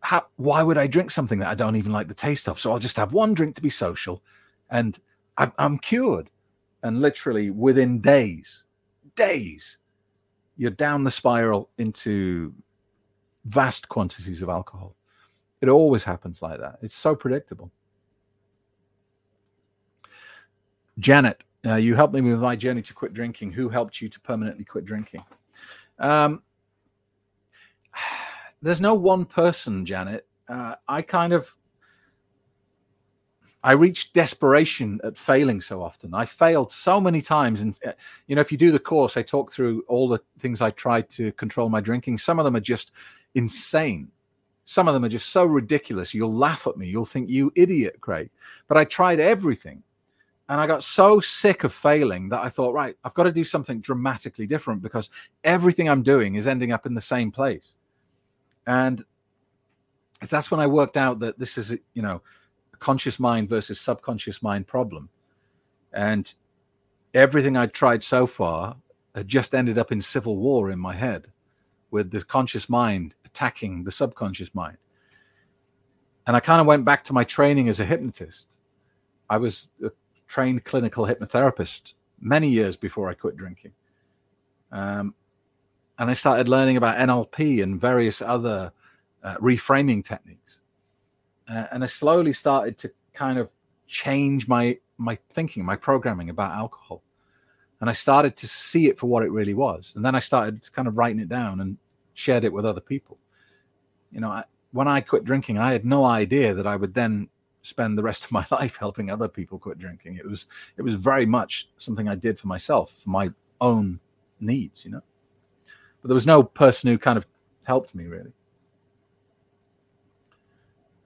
how, why would I drink something that I don't even like the taste of? So I'll just have one drink to be social and I'm, I'm cured. And literally within days, days, you're down the spiral into vast quantities of alcohol. It always happens like that. It's so predictable. Janet, uh, you helped me with my journey to quit drinking. Who helped you to permanently quit drinking? Um, there's no one person, Janet. Uh, I kind of I reached desperation at failing so often. I failed so many times, and uh, you know, if you do the course, I talk through all the things I tried to control my drinking. Some of them are just insane. Some of them are just so ridiculous. You'll laugh at me. You'll think you idiot, Craig. But I tried everything. And I got so sick of failing that I thought, right, I've got to do something dramatically different because everything I'm doing is ending up in the same place. And that's when I worked out that this is, you know, a conscious mind versus subconscious mind problem. And everything I'd tried so far had just ended up in civil war in my head with the conscious mind attacking the subconscious mind. And I kind of went back to my training as a hypnotist. I was a trained clinical hypnotherapist many years before I quit drinking. Um, and I started learning about NLP and various other uh, reframing techniques. Uh, and I slowly started to kind of change my my thinking, my programming about alcohol. And I started to see it for what it really was. And then I started kind of writing it down and shared it with other people. You know, I, when I quit drinking, I had no idea that I would then spend the rest of my life helping other people quit drinking. It was it was very much something I did for myself, for my own needs, you know. But there was no person who kind of helped me really.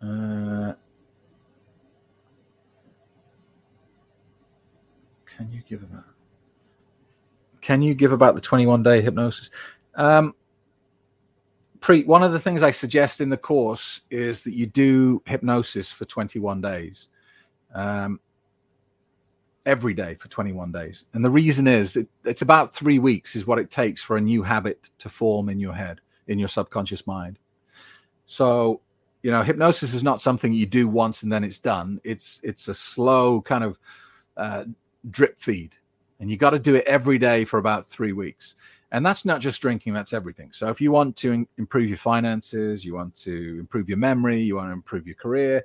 Uh, can you give about? Can you give about the twenty-one day hypnosis? Um, Preet, one of the things I suggest in the course is that you do hypnosis for 21 days, um, every day for 21 days. And the reason is it, it's about three weeks is what it takes for a new habit to form in your head, in your subconscious mind. So, you know, hypnosis is not something you do once and then it's done. It's it's a slow kind of uh, drip feed, and you got to do it every day for about three weeks. And that's not just drinking, that's everything. So if you want to in- improve your finances, you want to improve your memory, you want to improve your career,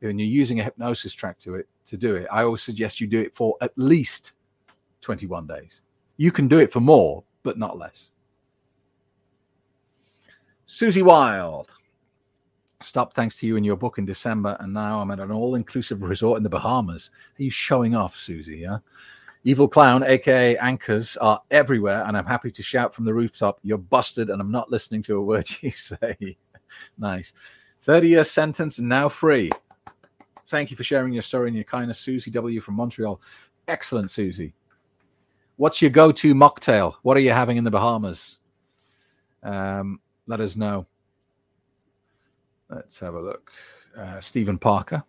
and you're using a hypnosis track to it to do it, I always suggest you do it for at least 21 days. You can do it for more, but not less. Susie Wild. Stop thanks to you and your book in December, and now I'm at an all-inclusive resort in the Bahamas. Are you showing off, Susie? Yeah. Evil Clown, aka Anchors, are everywhere, and I'm happy to shout from the rooftop, You're busted, and I'm not listening to a word you say. nice. 30 year sentence, now free. Thank you for sharing your story and your kindness, Susie W. from Montreal. Excellent, Susie. What's your go to mocktail? What are you having in the Bahamas? Um, let us know. Let's have a look. Uh, Stephen Parker.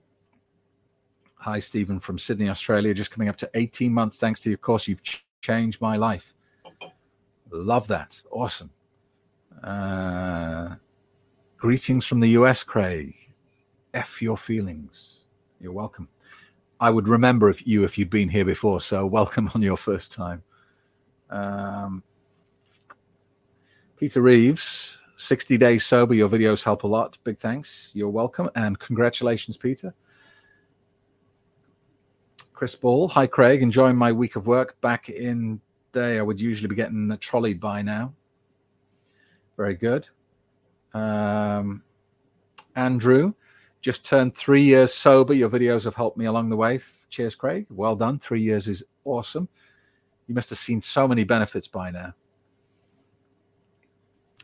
Hi, Stephen from Sydney, Australia. Just coming up to 18 months. Thanks to your course, you've ch- changed my life. Love that. Awesome. Uh, greetings from the US, Craig. F your feelings. You're welcome. I would remember if you if you'd been here before, so welcome on your first time. Um, Peter Reeves, 60 days sober. Your videos help a lot. Big thanks. You're welcome. And congratulations, Peter. Chris Ball. Hi, Craig. Enjoying my week of work. Back in day, I would usually be getting a trolley by now. Very good. Um, Andrew, just turned three years sober. Your videos have helped me along the way. Cheers, Craig. Well done. Three years is awesome. You must have seen so many benefits by now.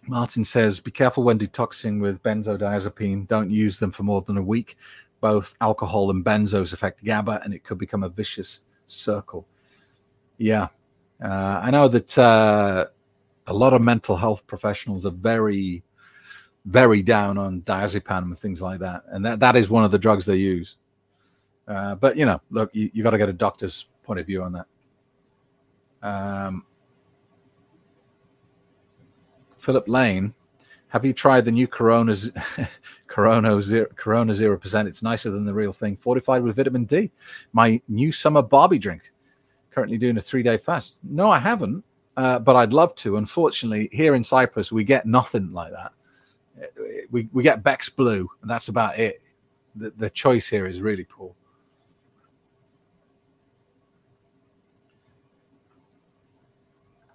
Martin says, be careful when detoxing with benzodiazepine. Don't use them for more than a week. Both alcohol and benzos affect GABA, and it could become a vicious circle. Yeah. Uh, I know that uh, a lot of mental health professionals are very very down on diazepam and things like that, and that that is one of the drugs they use. Uh, but you know, look, you, you got to get a doctor's point of view on that. Um, Philip Lane, have you tried the new Corona Corona zero, Corona zero percent? It's nicer than the real thing. Fortified with vitamin D. My new summer Barbie drink. Currently doing a three day fast. No, I haven't, uh, but I'd love to. Unfortunately, here in Cyprus, we get nothing like that we, we get Beck's Blue, and that's about it. The, the choice here is really poor.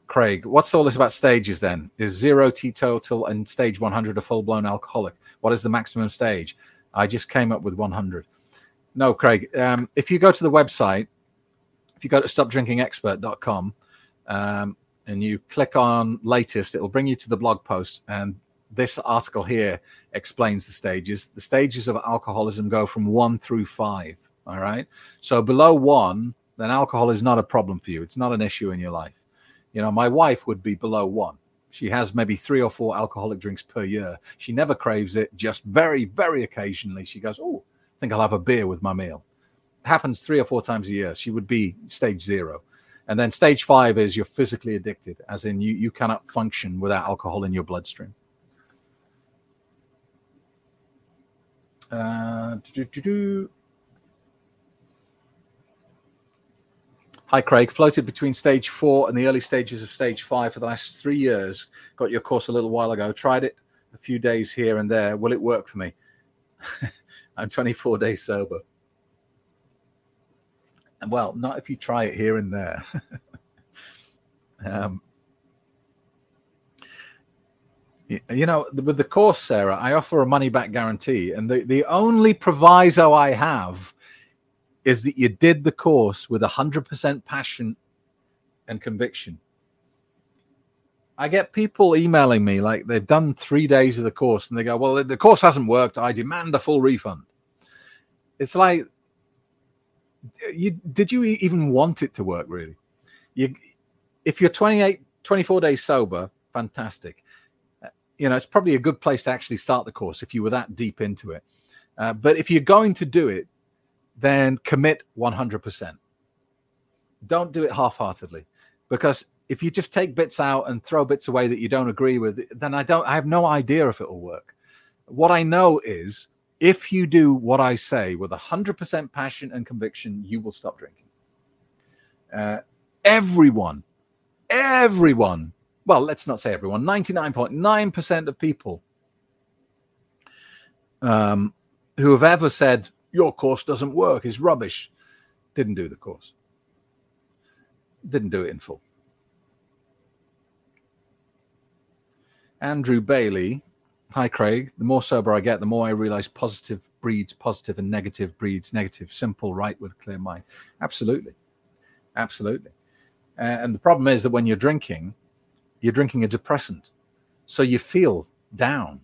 Craig, what's all this about stages then? Is zero teetotal and stage 100 a full blown alcoholic? What is the maximum stage? I just came up with 100. No, Craig, um, if you go to the website, if you go to stopdrinkingexpert.com um, and you click on latest, it'll bring you to the blog post. And this article here explains the stages. The stages of alcoholism go from one through five. All right. So below one, then alcohol is not a problem for you. It's not an issue in your life. You know, my wife would be below one. She has maybe three or four alcoholic drinks per year. She never craves it, just very, very occasionally. She goes, Oh, I think I'll have a beer with my meal. It happens three or four times a year. She would be stage zero. And then stage five is you're physically addicted, as in you, you cannot function without alcohol in your bloodstream. Uh, Hi, Craig. Floated between stage four and the early stages of stage five for the last three years. Got your course a little while ago. Tried it a few days here and there. Will it work for me? I'm 24 days sober. And well, not if you try it here and there. um, you know, with the course, Sarah, I offer a money back guarantee. And the, the only proviso I have is that you did the course with 100% passion and conviction. I get people emailing me like they've done three days of the course and they go, Well, the course hasn't worked. I demand a full refund. It's like, you, did you even want it to work really? You, if you're 28, 24 days sober, fantastic you know, it's probably a good place to actually start the course if you were that deep into it. Uh, but if you're going to do it, then commit 100%. Don't do it half heartedly because if you just take bits out and throw bits away that you don't agree with, then I don't, I have no idea if it'll work. What I know is if you do what I say with 100% passion and conviction, you will stop drinking. Uh, everyone, everyone well, let's not say everyone, 99.9% of people um, who have ever said, your course doesn't work, is rubbish, didn't do the course. Didn't do it in full. Andrew Bailey. Hi, Craig. The more sober I get, the more I realize positive breeds positive and negative breeds negative. Simple, right, with clear mind. Absolutely. Absolutely. Uh, and the problem is that when you're drinking, you're drinking a depressant. So you feel down.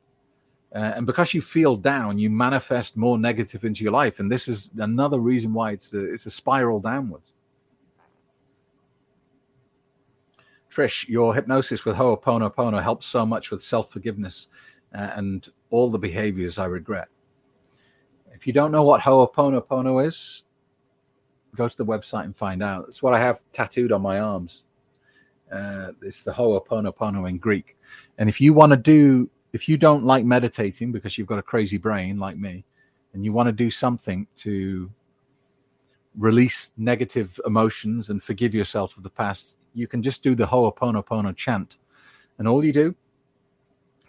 Uh, and because you feel down, you manifest more negative into your life. And this is another reason why it's, it's a spiral downwards. Trish, your hypnosis with Ho'oponopono helps so much with self forgiveness uh, and all the behaviors I regret. If you don't know what Ho'oponopono is, go to the website and find out. It's what I have tattooed on my arms. Uh, it's the Ho'oponopono in Greek. And if you want to do, if you don't like meditating because you've got a crazy brain like me, and you want to do something to release negative emotions and forgive yourself of the past, you can just do the Ho'oponopono chant. And all you do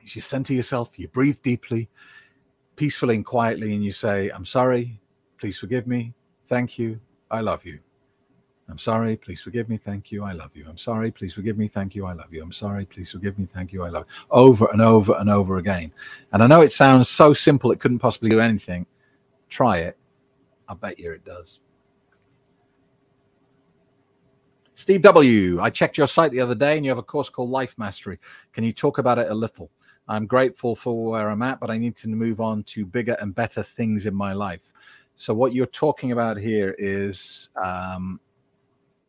is you center yourself, you breathe deeply, peacefully and quietly, and you say, I'm sorry, please forgive me, thank you, I love you. I'm sorry, please forgive me, thank you, I love you. I'm sorry, please forgive me, thank you, I love you. I'm sorry, please forgive me, thank you, I love you. Over and over and over again. And I know it sounds so simple, it couldn't possibly do anything. Try it. I bet you it does. Steve W., I checked your site the other day and you have a course called Life Mastery. Can you talk about it a little? I'm grateful for where I'm at, but I need to move on to bigger and better things in my life. So, what you're talking about here is um,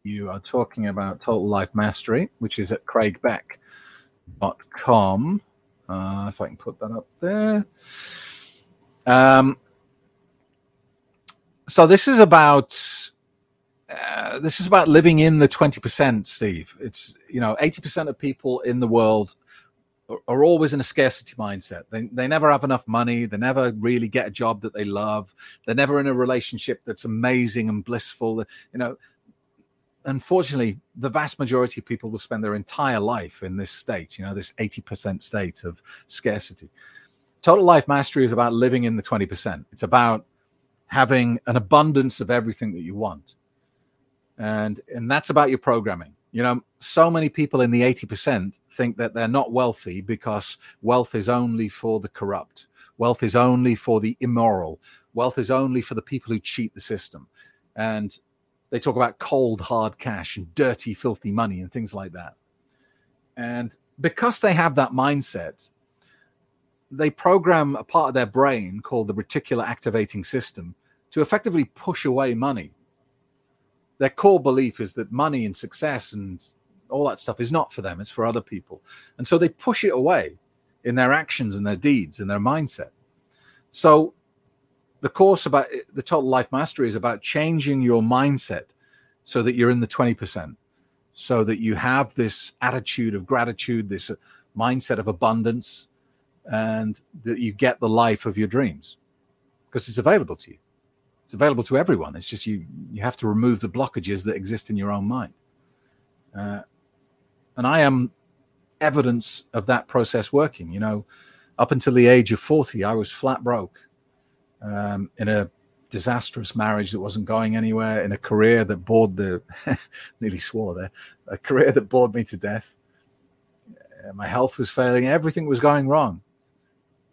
you are talking about Total Life Mastery, which is at craigbeck.com. Uh, if I can put that up there. Um, so, this is about uh, this is about living in the 20%, Steve. It's, you know, 80% of people in the world are, are, always in a scarcity mindset. They, they never have enough money. They never really get a job that they love. They're never in a relationship that's amazing and blissful. You know, unfortunately, the vast majority of people will spend their entire life in this state, you know, this 80% state of scarcity. Total life mastery is about living in the 20%. It's about having an abundance of everything that you want. And and that's about your programming. You know so many people in the 80% think that they're not wealthy because wealth is only for the corrupt. Wealth is only for the immoral. Wealth is only for the people who cheat the system. And they talk about cold hard cash and dirty filthy money and things like that and because they have that mindset they program a part of their brain called the reticular activating system to effectively push away money their core belief is that money and success and all that stuff is not for them, it's for other people. And so they push it away in their actions and their deeds and their mindset. So the course about the total life mastery is about changing your mindset so that you're in the 20%, so that you have this attitude of gratitude, this mindset of abundance, and that you get the life of your dreams because it's available to you. It's available to everyone. It's just you you have to remove the blockages that exist in your own mind. Uh, and I am evidence of that process working. You know, up until the age of 40, I was flat broke um, in a disastrous marriage that wasn't going anywhere, in a career that bored the, nearly swore there, a career that bored me to death. Uh, my health was failing, everything was going wrong.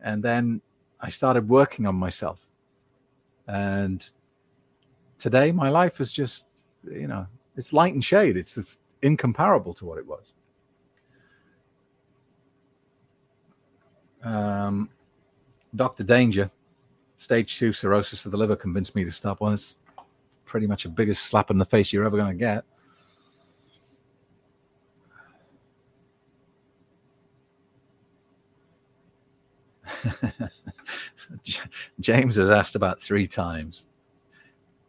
And then I started working on myself. And today, my life is just, you know, it's light and shade. It's, it's incomparable to what it was. Um, Dr. Danger, stage two cirrhosis of the liver, convinced me to stop. Well, it's pretty much the biggest slap in the face you're ever going to get. James has asked about three times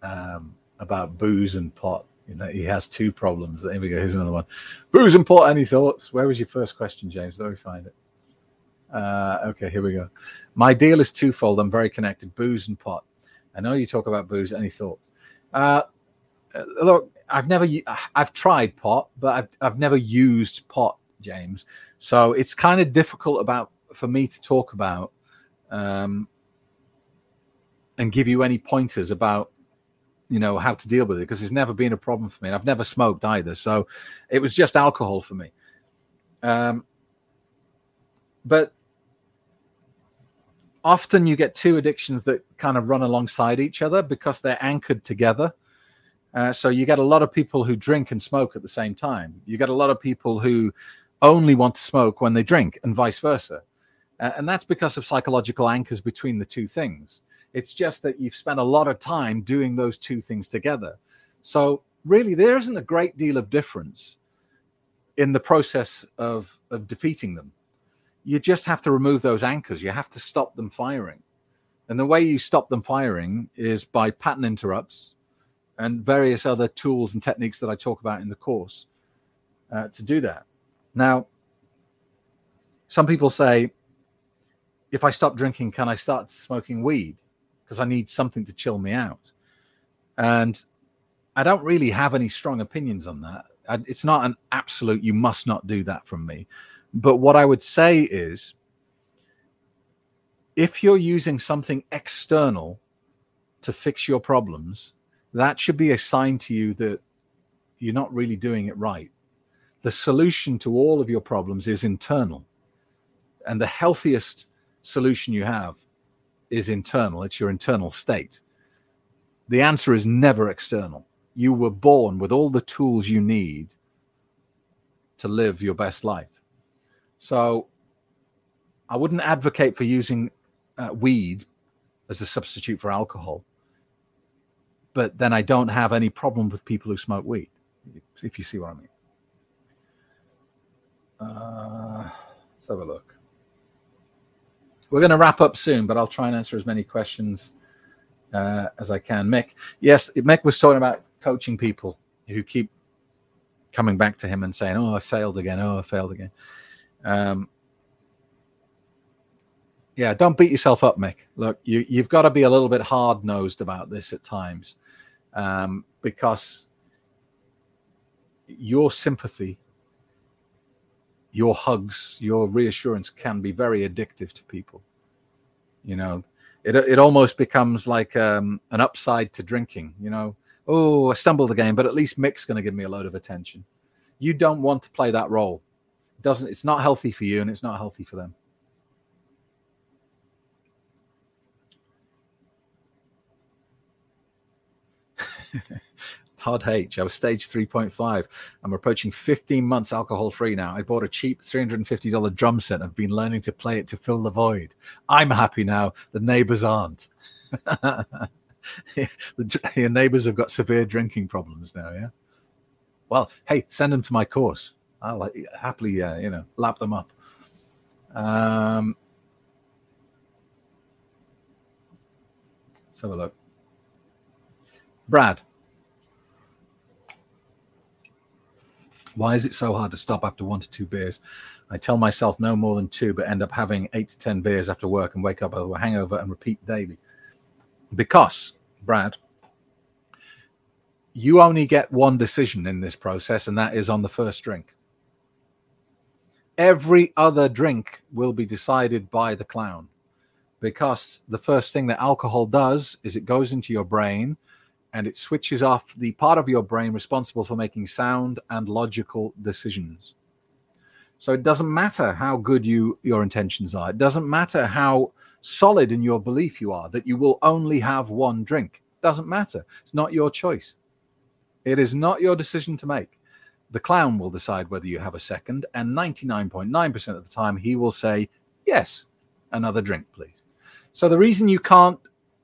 um, about booze and pot. You know, he has two problems. There we go. Here's another one. Booze and pot. Any thoughts? Where was your first question, James? Let me find it. Uh, okay, here we go. My deal is twofold. I'm very connected. Booze and pot. I know you talk about booze. Any thoughts? Uh, look, I've never, I've tried pot, but I've, I've never used pot, James. So it's kind of difficult about for me to talk about um, and give you any pointers about you know how to deal with it because it's never been a problem for me and i've never smoked either so it was just alcohol for me um, but often you get two addictions that kind of run alongside each other because they're anchored together uh, so you get a lot of people who drink and smoke at the same time you get a lot of people who only want to smoke when they drink and vice versa uh, and that's because of psychological anchors between the two things. It's just that you've spent a lot of time doing those two things together. So, really, there isn't a great deal of difference in the process of, of defeating them. You just have to remove those anchors, you have to stop them firing. And the way you stop them firing is by pattern interrupts, and various other tools and techniques that I talk about in the course uh, to do that. Now, some people say, if I stop drinking, can I start smoking weed? Because I need something to chill me out. And I don't really have any strong opinions on that. It's not an absolute, you must not do that from me. But what I would say is if you're using something external to fix your problems, that should be a sign to you that you're not really doing it right. The solution to all of your problems is internal. And the healthiest solution you have is internal, it's your internal state. The answer is never external. You were born with all the tools you need to live your best life. So I wouldn't advocate for using uh, weed as a substitute for alcohol but then I don't have any problem with people who smoke weed, if you see what I mean. Uh, let's have a look. We're going to wrap up soon, but I'll try and answer as many questions uh, as I can. Mick, yes, Mick was talking about coaching people who keep coming back to him and saying, "Oh, I failed again. Oh, I failed again." Um, yeah, don't beat yourself up, Mick. Look, you, you've got to be a little bit hard nosed about this at times um, because your sympathy, your hugs, your reassurance can be very addictive to people. You know, it it almost becomes like um, an upside to drinking. You know, oh, I stumbled again, but at least Mick's going to give me a load of attention. You don't want to play that role. Doesn't it's not healthy for you, and it's not healthy for them. Todd H. I was stage 3.5. I'm approaching 15 months alcohol free now. I bought a cheap $350 drum set. I've been learning to play it to fill the void. I'm happy now. The neighbors aren't. Your neighbors have got severe drinking problems now, yeah? Well, hey, send them to my course. I'll happily, uh, you know, lap them up. Um, let's have a look. Brad. Why is it so hard to stop after one to two beers? I tell myself no more than two, but end up having eight to 10 beers after work and wake up with a hangover and repeat daily. Because, Brad, you only get one decision in this process, and that is on the first drink. Every other drink will be decided by the clown because the first thing that alcohol does is it goes into your brain and it switches off the part of your brain responsible for making sound and logical decisions. So it doesn't matter how good you your intentions are. It doesn't matter how solid in your belief you are that you will only have one drink. It doesn't matter. It's not your choice. It is not your decision to make. The clown will decide whether you have a second, and 99.9% of the time he will say, Yes, another drink, please. So the reason you can't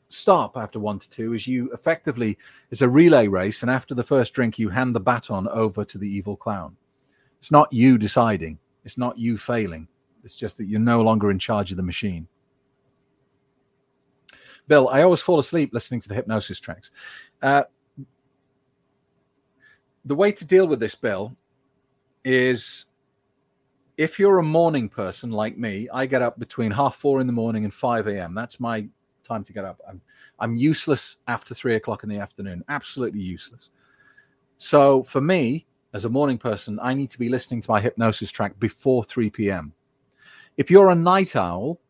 stop after one to two is you effectively it's a relay race and after the first drink you hand the baton over to the evil clown. It's not you deciding. It's not you failing. It's just that you're no longer in charge of the machine. Bill i always fall asleep listening to the hypnosis tracks. Uh, the way to deal with this bill is if you're a morning person like me i get up between half four in the morning and 5 a.m that's my time to get up. I'm I'm useless after three o'clock in the afternoon. Absolutely useless. So for me, as a morning person, I need to be listening to my hypnosis track before 3 p.m. If you're a night owl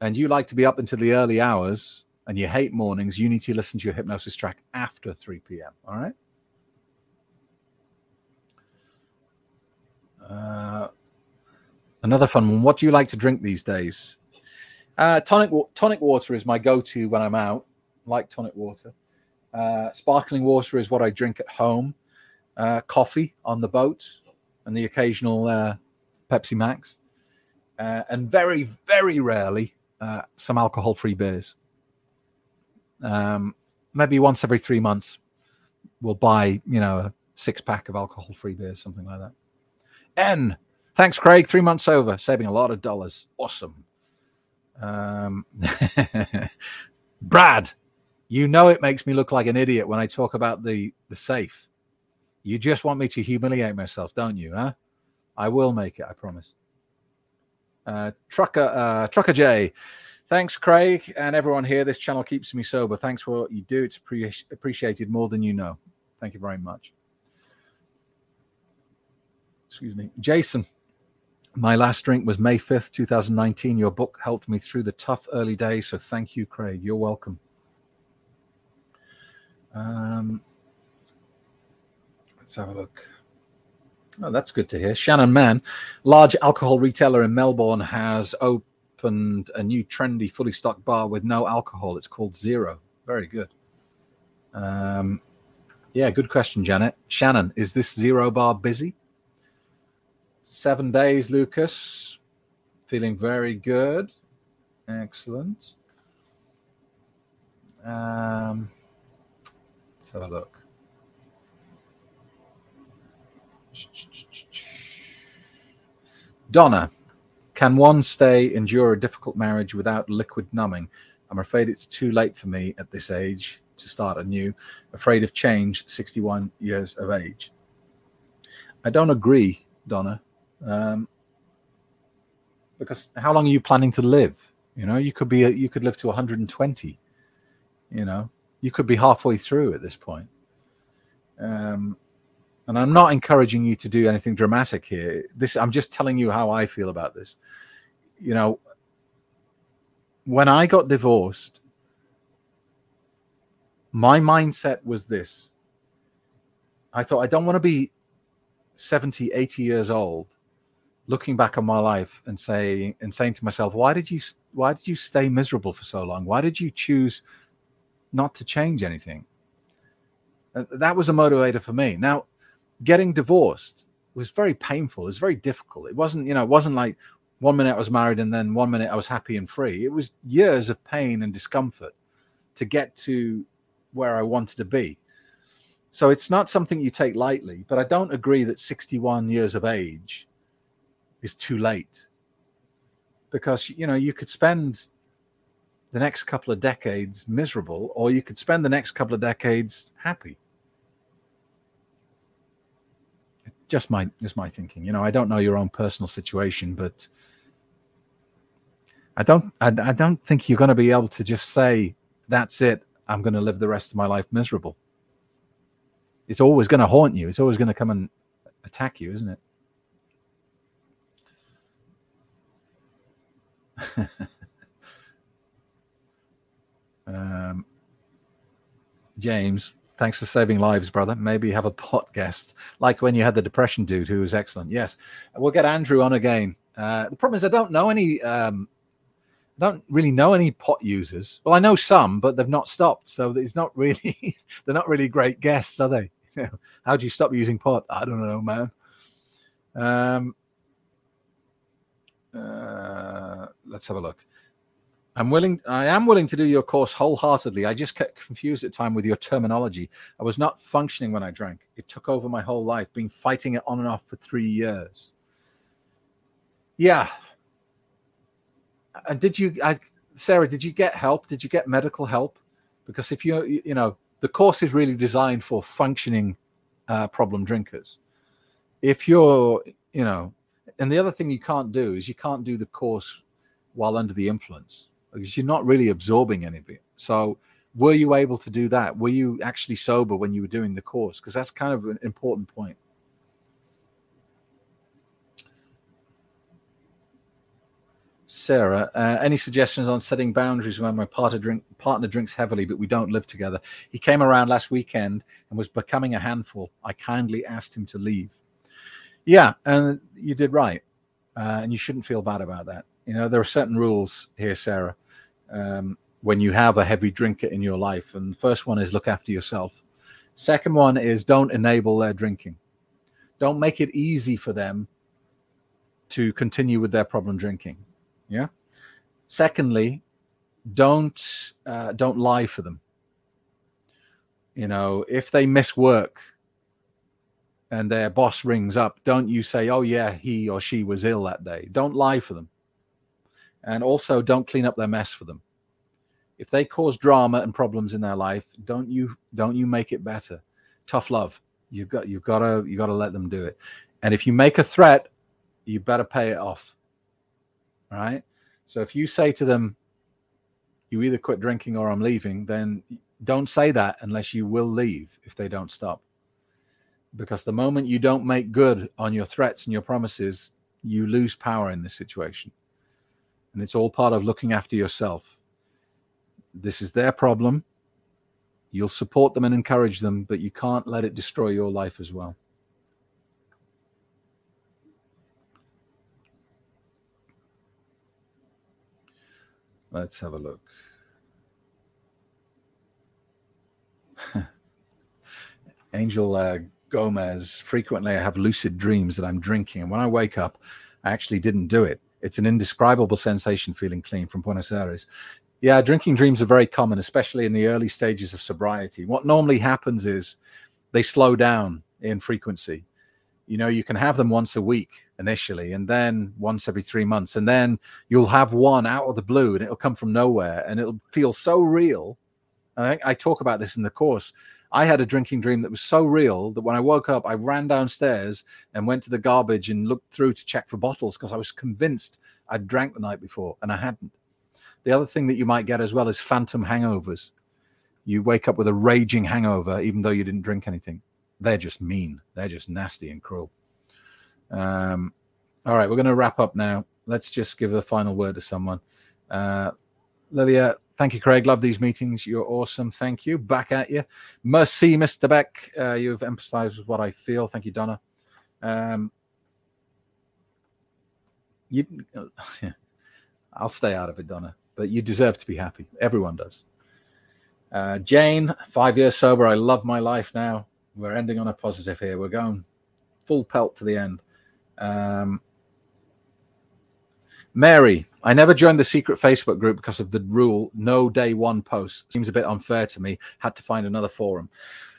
and you like to be up until the early hours and you hate mornings, you need to listen to your hypnosis track after 3 p.m. All right. Uh, another fun one. What do you like to drink these days? Uh, tonic tonic water is my go-to when I'm out. like tonic water. Uh, sparkling water is what I drink at home. Uh, coffee on the boat, and the occasional uh, Pepsi Max, uh, and very very rarely some alcohol-free beers. Um, maybe once every three months, we'll buy you know a six-pack of alcohol-free beers, something like that. N. Thanks, Craig. Three months over, saving a lot of dollars. Awesome. Um, Brad, You know it makes me look like an idiot when I talk about the the safe. You just want me to humiliate myself, don't you? Huh? I will make it. I promise. Uh, Trucker uh, Trucker J, thanks, Craig, and everyone here. This channel keeps me sober. Thanks for what you do. It's pre- appreciated more than you know. Thank you very much. Excuse me, Jason. My last drink was May 5th, 2019. Your book helped me through the tough early days. So thank you, Craig. You're welcome. Um, let's have a look. Oh, that's good to hear. Shannon Mann, large alcohol retailer in Melbourne, has opened a new trendy, fully stocked bar with no alcohol. It's called Zero. Very good. Um, yeah, good question, Janet. Shannon, is this Zero bar busy? Seven days, Lucas. Feeling very good. Excellent. Um, let's have a look. Donna, can one stay endure a difficult marriage without liquid numbing? I'm afraid it's too late for me at this age to start anew. Afraid of change, 61 years of age. I don't agree, Donna. Um, because how long are you planning to live? You know, you could be you could live to 120. You know, you could be halfway through at this point. Um, and I'm not encouraging you to do anything dramatic here. This I'm just telling you how I feel about this. You know, when I got divorced, my mindset was this. I thought I don't want to be 70, 80 years old looking back on my life and saying and saying to myself, why did you why did you stay miserable for so long? Why did you choose not to change anything? Uh, that was a motivator for me. Now, getting divorced was very painful. It was very difficult. It wasn't, you know, it wasn't like one minute I was married and then one minute I was happy and free. It was years of pain and discomfort to get to where I wanted to be. So it's not something you take lightly, but I don't agree that 61 years of age is too late. Because, you know, you could spend the next couple of decades miserable, or you could spend the next couple of decades happy. It's just my just my thinking. You know, I don't know your own personal situation, but I don't I, I don't think you're going to be able to just say that's it. I'm going to live the rest of my life miserable. It's always going to haunt you. It's always going to come and attack you, isn't it? um, James, Thanks for saving lives, brother. Maybe have a pot guest, like when you had the depression dude who was excellent. Yes, we'll get Andrew on again. Uh, the problem is I don't know any. Um, I don't really know any pot users. Well, I know some, but they've not stopped. So it's not really. they're not really great guests, are they? How do you stop using pot? I don't know, man. Um, uh, let's have a look. I'm willing. I am willing to do your course wholeheartedly. I just get confused at time with your terminology. I was not functioning when I drank. It took over my whole life. Been fighting it on and off for three years. Yeah. And did you, I, Sarah? Did you get help? Did you get medical help? Because if you, you know, the course is really designed for functioning uh, problem drinkers. If you're, you know, and the other thing you can't do is you can't do the course while under the influence because you're not really absorbing any of it. So, were you able to do that? Were you actually sober when you were doing the course? Because that's kind of an important point. Sarah, uh, any suggestions on setting boundaries when my partner drink partner drinks heavily, but we don't live together? He came around last weekend and was becoming a handful. I kindly asked him to leave. Yeah, and you did right, uh, and you shouldn't feel bad about that. You know, there are certain rules here, Sarah, um, when you have a heavy drinker in your life. And the first one is look after yourself. Second one is don't enable their drinking. Don't make it easy for them to continue with their problem drinking. Yeah. Secondly, don't uh, don't lie for them. You know, if they miss work and their boss rings up, don't you say, "Oh yeah, he or she was ill that day." Don't lie for them and also don't clean up their mess for them. If they cause drama and problems in their life, don't you don't you make it better. Tough love. You've got you've got to you got to let them do it. And if you make a threat, you better pay it off. Right? So if you say to them, you either quit drinking or I'm leaving, then don't say that unless you will leave if they don't stop. Because the moment you don't make good on your threats and your promises, you lose power in this situation. And it's all part of looking after yourself. This is their problem. You'll support them and encourage them, but you can't let it destroy your life as well. Let's have a look. Angel uh, Gomez, frequently I have lucid dreams that I'm drinking. And when I wake up, I actually didn't do it. It's an indescribable sensation feeling clean from Buenos Aires. Yeah, drinking dreams are very common, especially in the early stages of sobriety. What normally happens is they slow down in frequency. You know, you can have them once a week initially, and then once every three months, and then you'll have one out of the blue and it'll come from nowhere and it'll feel so real I, I talk about this in the course. I had a drinking dream that was so real that when I woke up, I ran downstairs and went to the garbage and looked through to check for bottles because I was convinced I'd drank the night before and I hadn't. The other thing that you might get as well is phantom hangovers. You wake up with a raging hangover even though you didn't drink anything. They're just mean. They're just nasty and cruel. Um, all right, we're going to wrap up now. Let's just give a final word to someone. Uh, Lilia, Thank you, Craig. Love these meetings. You're awesome. Thank you. Back at you. Mercy, Mr. Beck. Uh, you've emphasized what I feel. Thank you, Donna. Um, you, I'll stay out of it, Donna, but you deserve to be happy. Everyone does. Uh, Jane, five years sober. I love my life now. We're ending on a positive here. We're going full pelt to the end. Um, Mary, I never joined the secret Facebook group because of the rule no day one posts. Seems a bit unfair to me. Had to find another forum.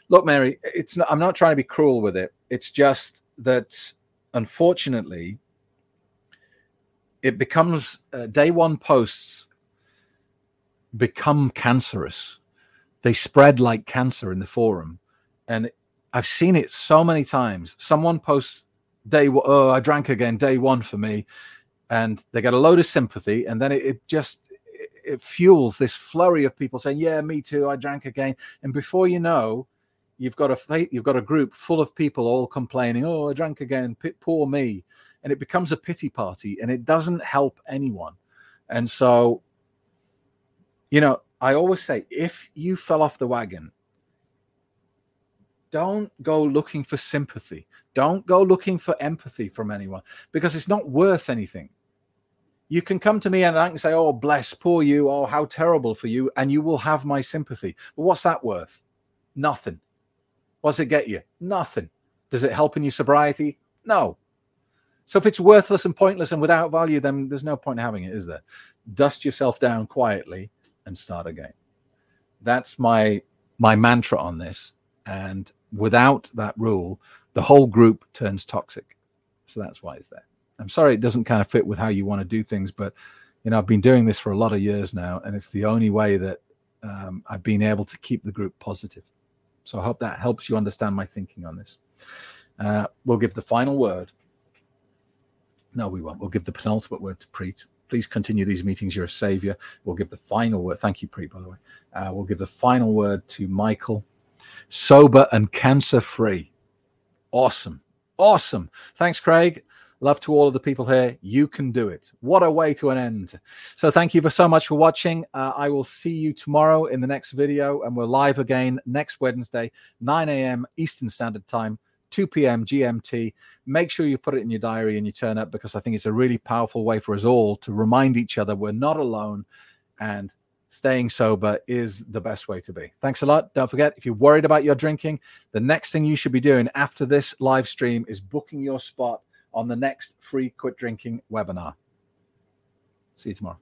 Look, Mary, it's not, I'm not trying to be cruel with it. It's just that unfortunately, it becomes uh, day one posts become cancerous. They spread like cancer in the forum, and I've seen it so many times. Someone posts day, oh, I drank again, day one for me and they get a load of sympathy, and then it, it just it fuels this flurry of people saying, "Yeah, me too. I drank again." And before you know, you've got a you've got a group full of people all complaining, "Oh, I drank again. P- poor me," and it becomes a pity party, and it doesn't help anyone. And so, you know, I always say, if you fell off the wagon, don't go looking for sympathy. Don't go looking for empathy from anyone because it's not worth anything you can come to me and I can say, Oh, bless, poor you. Oh, how terrible for you. And you will have my sympathy. But what's that worth? Nothing. What's it get you? Nothing. Does it help in your sobriety? No. So if it's worthless and pointless and without value, then there's no point in having it, is there? Dust yourself down quietly and start again. That's my my mantra on this. And without that rule, the whole group turns toxic. So that's why it's there. I'm sorry it doesn't kind of fit with how you want to do things, but you know I've been doing this for a lot of years now, and it's the only way that um, I've been able to keep the group positive. So I hope that helps you understand my thinking on this. Uh, we'll give the final word. No, we won't. We'll give the penultimate word to Preet. Please continue these meetings. You're a savior. We'll give the final word. Thank you, Preet, by the way. Uh, we'll give the final word to Michael. Sober and cancer free. Awesome. Awesome. Thanks, Craig. Love to all of the people here. You can do it. What a way to an end. So thank you for so much for watching. Uh, I will see you tomorrow in the next video, and we're live again next Wednesday, 9 a.m. Eastern Standard Time. 2 p.m. GMT. Make sure you put it in your diary and you turn up because I think it's a really powerful way for us all to remind each other we're not alone and staying sober is the best way to be. Thanks a lot. Don't forget, if you're worried about your drinking, the next thing you should be doing after this live stream is booking your spot on the next free quit drinking webinar. See you tomorrow.